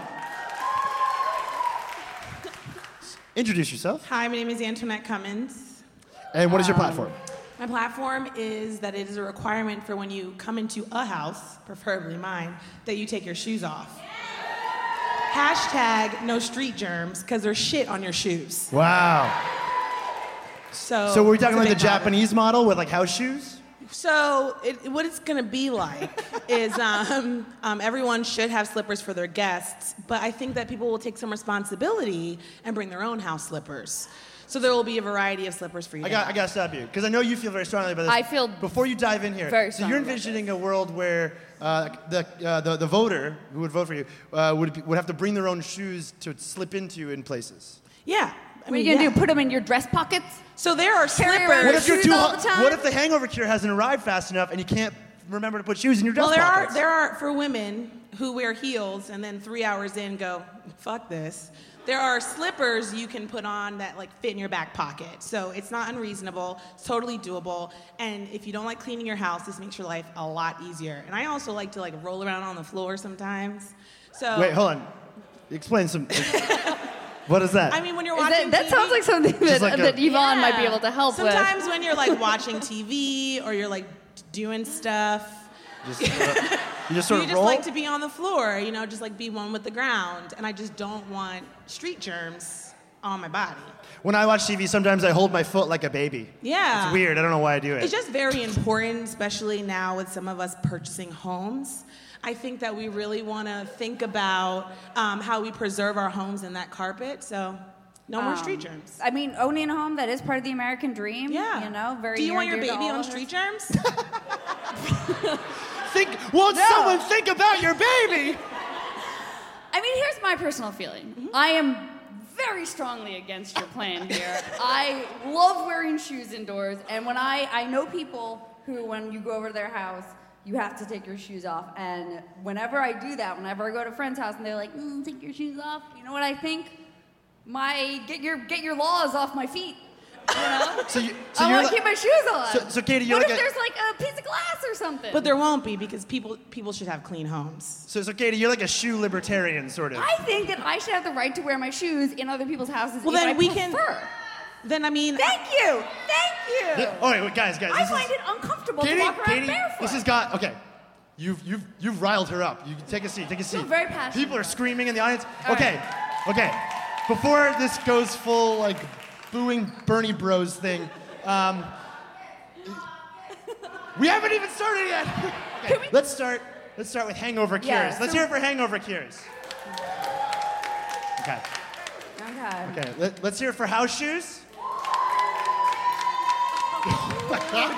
[SPEAKER 1] Introduce yourself.
[SPEAKER 9] Hi, my name is Antoinette Cummins.
[SPEAKER 1] And what is your um, platform?
[SPEAKER 9] My platform is that it is a requirement for when you come into a house, preferably mine, that you take your shoes off. Hashtag no street germs, because there's shit on your shoes.
[SPEAKER 1] Wow.
[SPEAKER 9] So,
[SPEAKER 1] So we're talking like the. Japanese model with like house shoes?
[SPEAKER 9] So it, what it's gonna be like is [laughs] um, um, everyone should have slippers for their guests, but I think that people will take some responsibility and bring their own house slippers. So there will be a variety of slippers for you.
[SPEAKER 1] I got, I got to stop you because I know you feel very strongly about this.
[SPEAKER 2] I feel
[SPEAKER 1] before you dive in here.
[SPEAKER 2] very
[SPEAKER 1] so you're envisioning a world where uh, the, uh, the the voter who would vote for you uh, would be, would have to bring their own shoes to slip into in places.
[SPEAKER 9] Yeah. I
[SPEAKER 2] what are
[SPEAKER 9] mean,
[SPEAKER 2] you gonna
[SPEAKER 9] yeah.
[SPEAKER 2] do? Put them in your dress pockets?
[SPEAKER 9] So there are
[SPEAKER 2] Carry around
[SPEAKER 9] slippers.
[SPEAKER 1] What if you're
[SPEAKER 2] shoes
[SPEAKER 1] too?
[SPEAKER 2] all
[SPEAKER 1] hu-
[SPEAKER 2] the time?
[SPEAKER 1] What if the hangover cure hasn't arrived fast enough and you can't remember to put shoes in your dress
[SPEAKER 9] Well, there
[SPEAKER 1] pockets?
[SPEAKER 9] are there are for women who wear heels and then three hours in go, fuck this. There are slippers you can put on that like fit in your back pocket. So it's not unreasonable. It's totally doable. And if you don't like cleaning your house, this makes your life a lot easier. And I also like to like roll around on the floor sometimes. So
[SPEAKER 1] Wait, hold on. Explain some. [laughs] [laughs] what is that?
[SPEAKER 9] I mean, when you're watching
[SPEAKER 2] that, that
[SPEAKER 9] TV
[SPEAKER 2] sounds like something that,
[SPEAKER 1] like a-
[SPEAKER 2] that Yvonne might be able to help with.
[SPEAKER 9] Sometimes when you're like watching TV or you're like doing stuff,
[SPEAKER 1] just, uh, you just [laughs] sort
[SPEAKER 9] you
[SPEAKER 1] of
[SPEAKER 9] just
[SPEAKER 1] roll.
[SPEAKER 9] like to be on the floor, you know, just like be one with the ground. And I just don't want street germs on my body.
[SPEAKER 1] when I watch TV, sometimes I hold my foot like a baby.
[SPEAKER 9] Yeah.
[SPEAKER 1] It's weird. I don't know why I do it.
[SPEAKER 9] It's just very important, especially now with some of us purchasing homes. I think that we really want to think about um, how we preserve our homes in that carpet. So, no more street
[SPEAKER 2] Um,
[SPEAKER 9] germs.
[SPEAKER 2] I mean, owning a home that is part of the American dream.
[SPEAKER 9] Yeah.
[SPEAKER 2] You know, very.
[SPEAKER 9] Do you want your baby on street germs? [laughs]
[SPEAKER 1] think. Won't someone think about your baby?
[SPEAKER 2] I mean, here's my personal feeling. I am very strongly against your plan here. I love wearing shoes indoors, and when I I know people who, when you go over to their house, you have to take your shoes off. And whenever I do that, whenever I go to a friend's house and they're like, mm, "Take your shoes off," you know what I think? My get your get your laws off my feet. You know? [laughs]
[SPEAKER 1] So you, so
[SPEAKER 2] I want to
[SPEAKER 1] like-
[SPEAKER 2] keep my shoes on.
[SPEAKER 1] So- so, Katie, you're
[SPEAKER 2] what
[SPEAKER 1] like
[SPEAKER 2] if
[SPEAKER 1] a-
[SPEAKER 2] there's like a piece of glass or something?
[SPEAKER 9] but there won't be because people people should have clean homes.
[SPEAKER 1] So, so Katie, you're like a shoe libertarian, sort of.
[SPEAKER 2] I think that I should have the right to wear my shoes in other people's houses
[SPEAKER 9] Well,
[SPEAKER 2] if
[SPEAKER 9] then
[SPEAKER 2] I
[SPEAKER 9] we can-
[SPEAKER 2] prefer.
[SPEAKER 9] Then I mean,
[SPEAKER 2] Thank you, thank you.
[SPEAKER 1] Yeah, all right, wait, guys, guys.
[SPEAKER 2] I
[SPEAKER 1] this
[SPEAKER 2] find
[SPEAKER 1] is,
[SPEAKER 2] it uncomfortable
[SPEAKER 1] Katie,
[SPEAKER 2] to walk around
[SPEAKER 1] Katie,
[SPEAKER 2] barefoot.
[SPEAKER 1] this has got okay. You've you've you've riled her up. You can take a seat. Take a seat.
[SPEAKER 2] very passionate.
[SPEAKER 1] People are screaming in the audience.
[SPEAKER 2] All
[SPEAKER 1] okay, okay. Before this goes full like booing Bernie Bros thing, um, [laughs]
[SPEAKER 10] We haven't even started yet. [laughs] okay, let's start. Let's start with hangover cures.
[SPEAKER 2] Yeah,
[SPEAKER 10] let's
[SPEAKER 2] so-
[SPEAKER 10] hear it for hangover cures. Okay.
[SPEAKER 2] Okay.
[SPEAKER 10] Okay. Let, let's hear it for house shoes.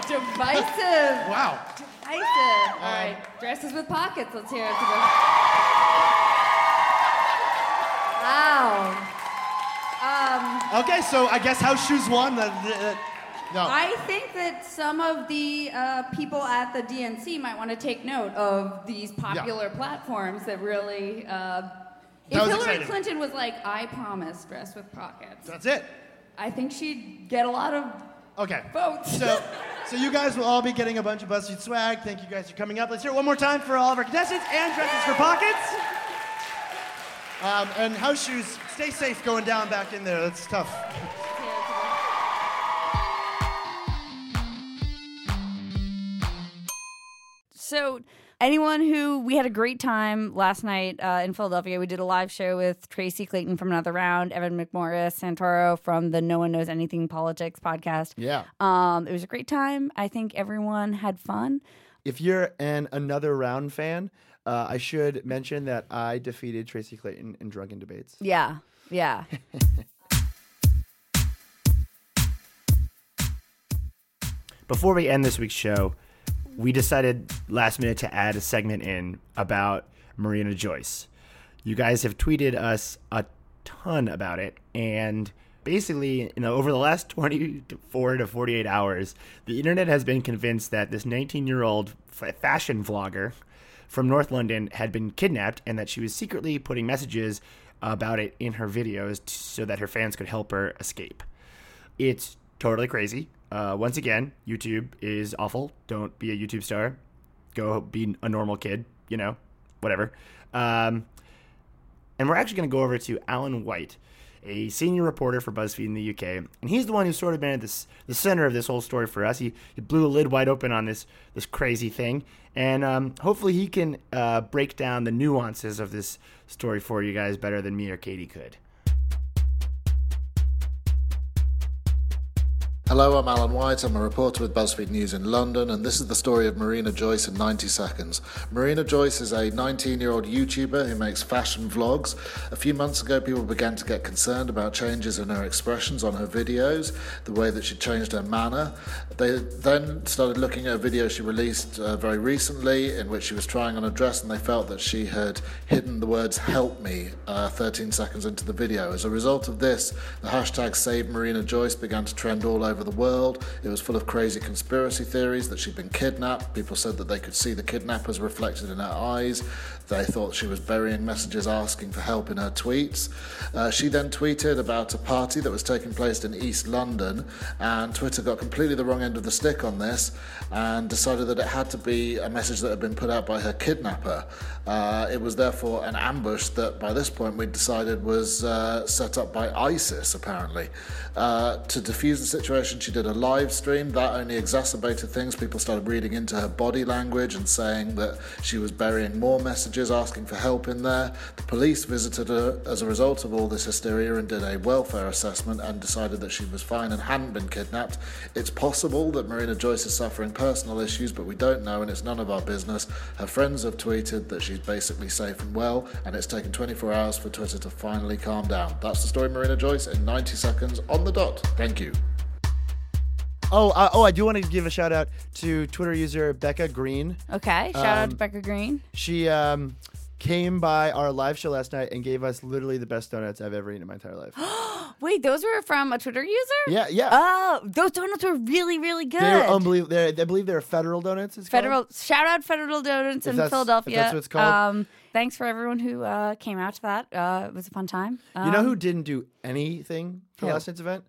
[SPEAKER 6] Divisive.
[SPEAKER 10] Wow.
[SPEAKER 6] Divisive. All right. Dresses with pockets. Let's hear it. Wow. Um,
[SPEAKER 10] Okay, so I guess house shoes won. The, the, the- no.
[SPEAKER 6] I think that some of the uh, people at the DNC might want to take note of these popular platforms that really. Uh, if
[SPEAKER 10] That
[SPEAKER 6] Hillary
[SPEAKER 10] exciting.
[SPEAKER 6] Clinton was like, "I promise, dress with pockets,"
[SPEAKER 10] That's it.
[SPEAKER 6] I think she'd get a lot of
[SPEAKER 10] Okay.
[SPEAKER 6] votes.
[SPEAKER 10] So, so you guys will all be getting a bunch of BuzzFeed swag. Thank you guys for coming up. Let's hear it one more time for all of our contestants and dresses for pockets. Um, and house shoes, stay safe going down back in there. That's tough.
[SPEAKER 2] So, anyone who we had a great time last night uh, in Philadelphia, we did a live show with Tracy Clayton from Another Round, Evan McMorris, Santoro from the No One Knows Anything Politics podcast.
[SPEAKER 1] Yeah.
[SPEAKER 2] Um, it was a great time. I think everyone had fun.
[SPEAKER 1] If you're an another round fan, uh, I should mention that I defeated Tracy Clayton in drunken debates.
[SPEAKER 2] Yeah, yeah. [laughs]
[SPEAKER 11] Before we end this week's show, we decided last minute to add a segment in about Marina Joyce. You guys have tweeted us a ton about it, and basically, you know, over the last [laughs] 24 to 48 hours, the internet has been convinced that this 19-year-old f- fashion vlogger from North London had been kidnapped and that she was secretly putting messages about it in her videos so that her fans could help her escape. It's totally crazy. Uh, once again, YouTube is awful. Don't be a YouTube star. Go be a normal kid, you know, whatever. Um, and we're actually going to go over to Alan White, a senior reporter for BuzzFeed in the UK, and he's the one who's sort of been at this, the center of this whole story for us. He, he blew the lid wide open on this this crazy thing, and um, hopefully he can uh, break down the nuances of this story for you guys better than me or Katie could.
[SPEAKER 12] Hello, I'm Alan White. I'm a reporter with BuzzFeed News in London, and this is the story of Marina Joyce in 90 seconds. Marina Joyce is a 19 year old YouTuber who makes fashion vlogs. A few months ago, people began to get concerned about changes in her expressions on her videos, the way that she changed her manner. They then started looking at a video she released uh, very recently in which she was trying on a dress, and they felt that she had hidden the words help me uh, 13 seconds into the video. As a result of this, the hashtag Save Marina Joyce began to trend all over the world. It was full of crazy conspiracy theories that she'd been kidnapped. People said that they could see the kidnappers reflected in her eyes. They thought she was burying messages asking for help in her tweets. Uh, she then tweeted about a party that was taking place in East London, and Twitter got completely the wrong end of the stick on this and decided that it had to be a message that had been put out by her kidnapper. Uh, it was therefore an ambush that by this point we decided was uh, set up by ISIS, apparently. Uh, to defuse the situation, she did a live stream. That only exacerbated things. People started reading into her body language and saying that she was burying more messages asking for help in there. The police visited her as a result of all this hysteria and did a welfare assessment and decided that she was fine and hadn't been kidnapped. It's possible that Marina Joyce is suffering personal issues, but we don't know and it's none of our business. Her friends have tweeted that she's basically safe and well, and it's taken 24 hours for Twitter to finally calm down. That's the story Marina Joyce in 90 seconds on the dot. Thank you.
[SPEAKER 1] Oh, uh, oh! I do want to give a shout out to Twitter user Becca Green.
[SPEAKER 2] Okay, shout out to
[SPEAKER 1] Um,
[SPEAKER 2] Becca Green.
[SPEAKER 1] She um, came by our live show last night and gave us literally the best donuts I've ever eaten in my entire life. [gasps]
[SPEAKER 2] Wait, those were from a Twitter user?
[SPEAKER 1] Yeah, yeah.
[SPEAKER 2] Oh, those donuts were really, really good.
[SPEAKER 1] They're unbelievable. They're, I believe they're federal donuts. It's called.
[SPEAKER 2] Federal shout out Federal Donuts in
[SPEAKER 1] that's- if
[SPEAKER 2] Philadelphia.
[SPEAKER 1] that's what it's called.
[SPEAKER 2] Um, thanks for everyone who uh, came out to that. Uh, it was a fun time.
[SPEAKER 1] You know
[SPEAKER 2] Um,
[SPEAKER 1] who didn't do anything for last night's event?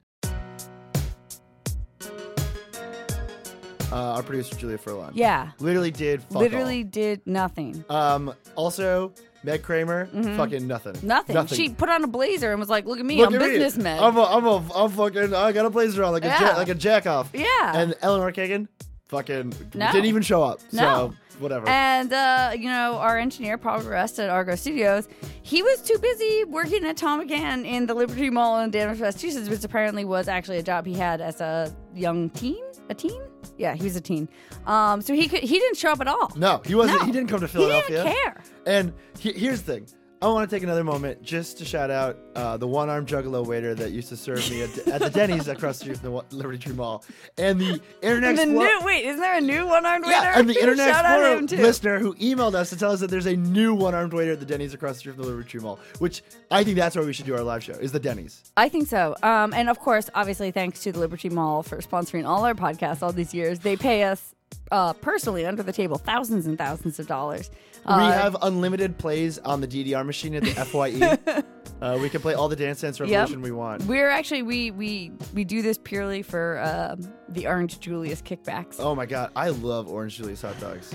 [SPEAKER 1] Uh, our producer Julia Furlan.
[SPEAKER 2] Yeah.
[SPEAKER 1] literally did. Fuck
[SPEAKER 2] literally did nothing.
[SPEAKER 1] Um. Also, Meg Kramer.
[SPEAKER 2] Mhm.
[SPEAKER 1] Fucking nothing.
[SPEAKER 2] Nothing. She put on a blazer and was like, "Look at me,
[SPEAKER 1] Look
[SPEAKER 2] I'm
[SPEAKER 1] at me.
[SPEAKER 2] business Meg."
[SPEAKER 1] I'm a, I'm a, I'm fucking. I got a blazer on like a
[SPEAKER 2] Yeah.
[SPEAKER 1] ja- like a jack off.
[SPEAKER 2] Yeah.
[SPEAKER 1] And Eleanor Kagan, fucking
[SPEAKER 2] No.
[SPEAKER 1] didn't even show up.
[SPEAKER 2] No.
[SPEAKER 1] So whatever.
[SPEAKER 2] And uh, you know, our engineer Paul Rest at Argo Studios, he was too busy working at Thom McAn in the Liberty Mall in Danvers, Massachusetts, which apparently was actually a job he had as a young teen, a teen. Yeah, he was a teen. Um, so he could he didn't show up at all.
[SPEAKER 1] No, he wasn't.
[SPEAKER 2] No.
[SPEAKER 1] He didn't come to Philadelphia.
[SPEAKER 2] He didn't care.
[SPEAKER 1] And he, here's the thing. I want to take another moment just to shout out uh, the one-armed juggalo waiter that used to serve me at, at the Denny's across the street from the Liberty Tree Mall, and the internet
[SPEAKER 2] the
[SPEAKER 1] Explorer-
[SPEAKER 2] new wait, isn't there a new one-armed waiter?
[SPEAKER 1] Yeah, and the [laughs] Internet
[SPEAKER 2] Shout out to him
[SPEAKER 1] Explorer listener who emailed us to tell us that there's a new one-armed waiter at the Denny's across the street from the Liberty Tree Mall, which I think that's where we should do our live show. Is the Denny's?
[SPEAKER 2] I think so. Um, and of course, obviously, thanks to the Liberty Mall for sponsoring all our podcasts all these years. They pay us uh, personally under the table thousands and thousands of dollars.
[SPEAKER 1] We
[SPEAKER 2] Uh,
[SPEAKER 1] have unlimited plays on the DDR machine at the [laughs] Fye. uh, we can play all the Dance Dance
[SPEAKER 2] Yep.
[SPEAKER 1] Revolution we want.
[SPEAKER 2] We're actually we we we do this purely for um, the Orange Julius kickbacks.
[SPEAKER 1] Oh my god, I love Orange Julius hot dogs.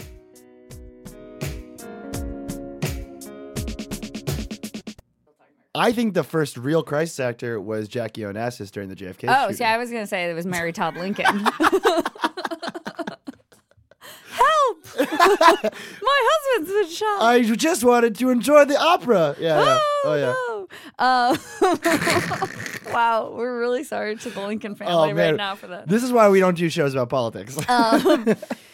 [SPEAKER 1] I think the first real crisis actor was Jackie Onassis during the JFK.
[SPEAKER 2] Oh,
[SPEAKER 1] shooting.
[SPEAKER 2] see, I was gonna say it was Mary Todd Lincoln. [laughs] [laughs] [laughs] My husband's been shot.
[SPEAKER 1] I just wanted to enjoy the opera. Yeah. yeah. Oh, yeah.
[SPEAKER 2] Uh, [laughs] wow, we're really sorry to the Lincoln family
[SPEAKER 1] Oh
[SPEAKER 2] right now for that.
[SPEAKER 1] this is why we don't do shows about politics.
[SPEAKER 2] Um, [laughs]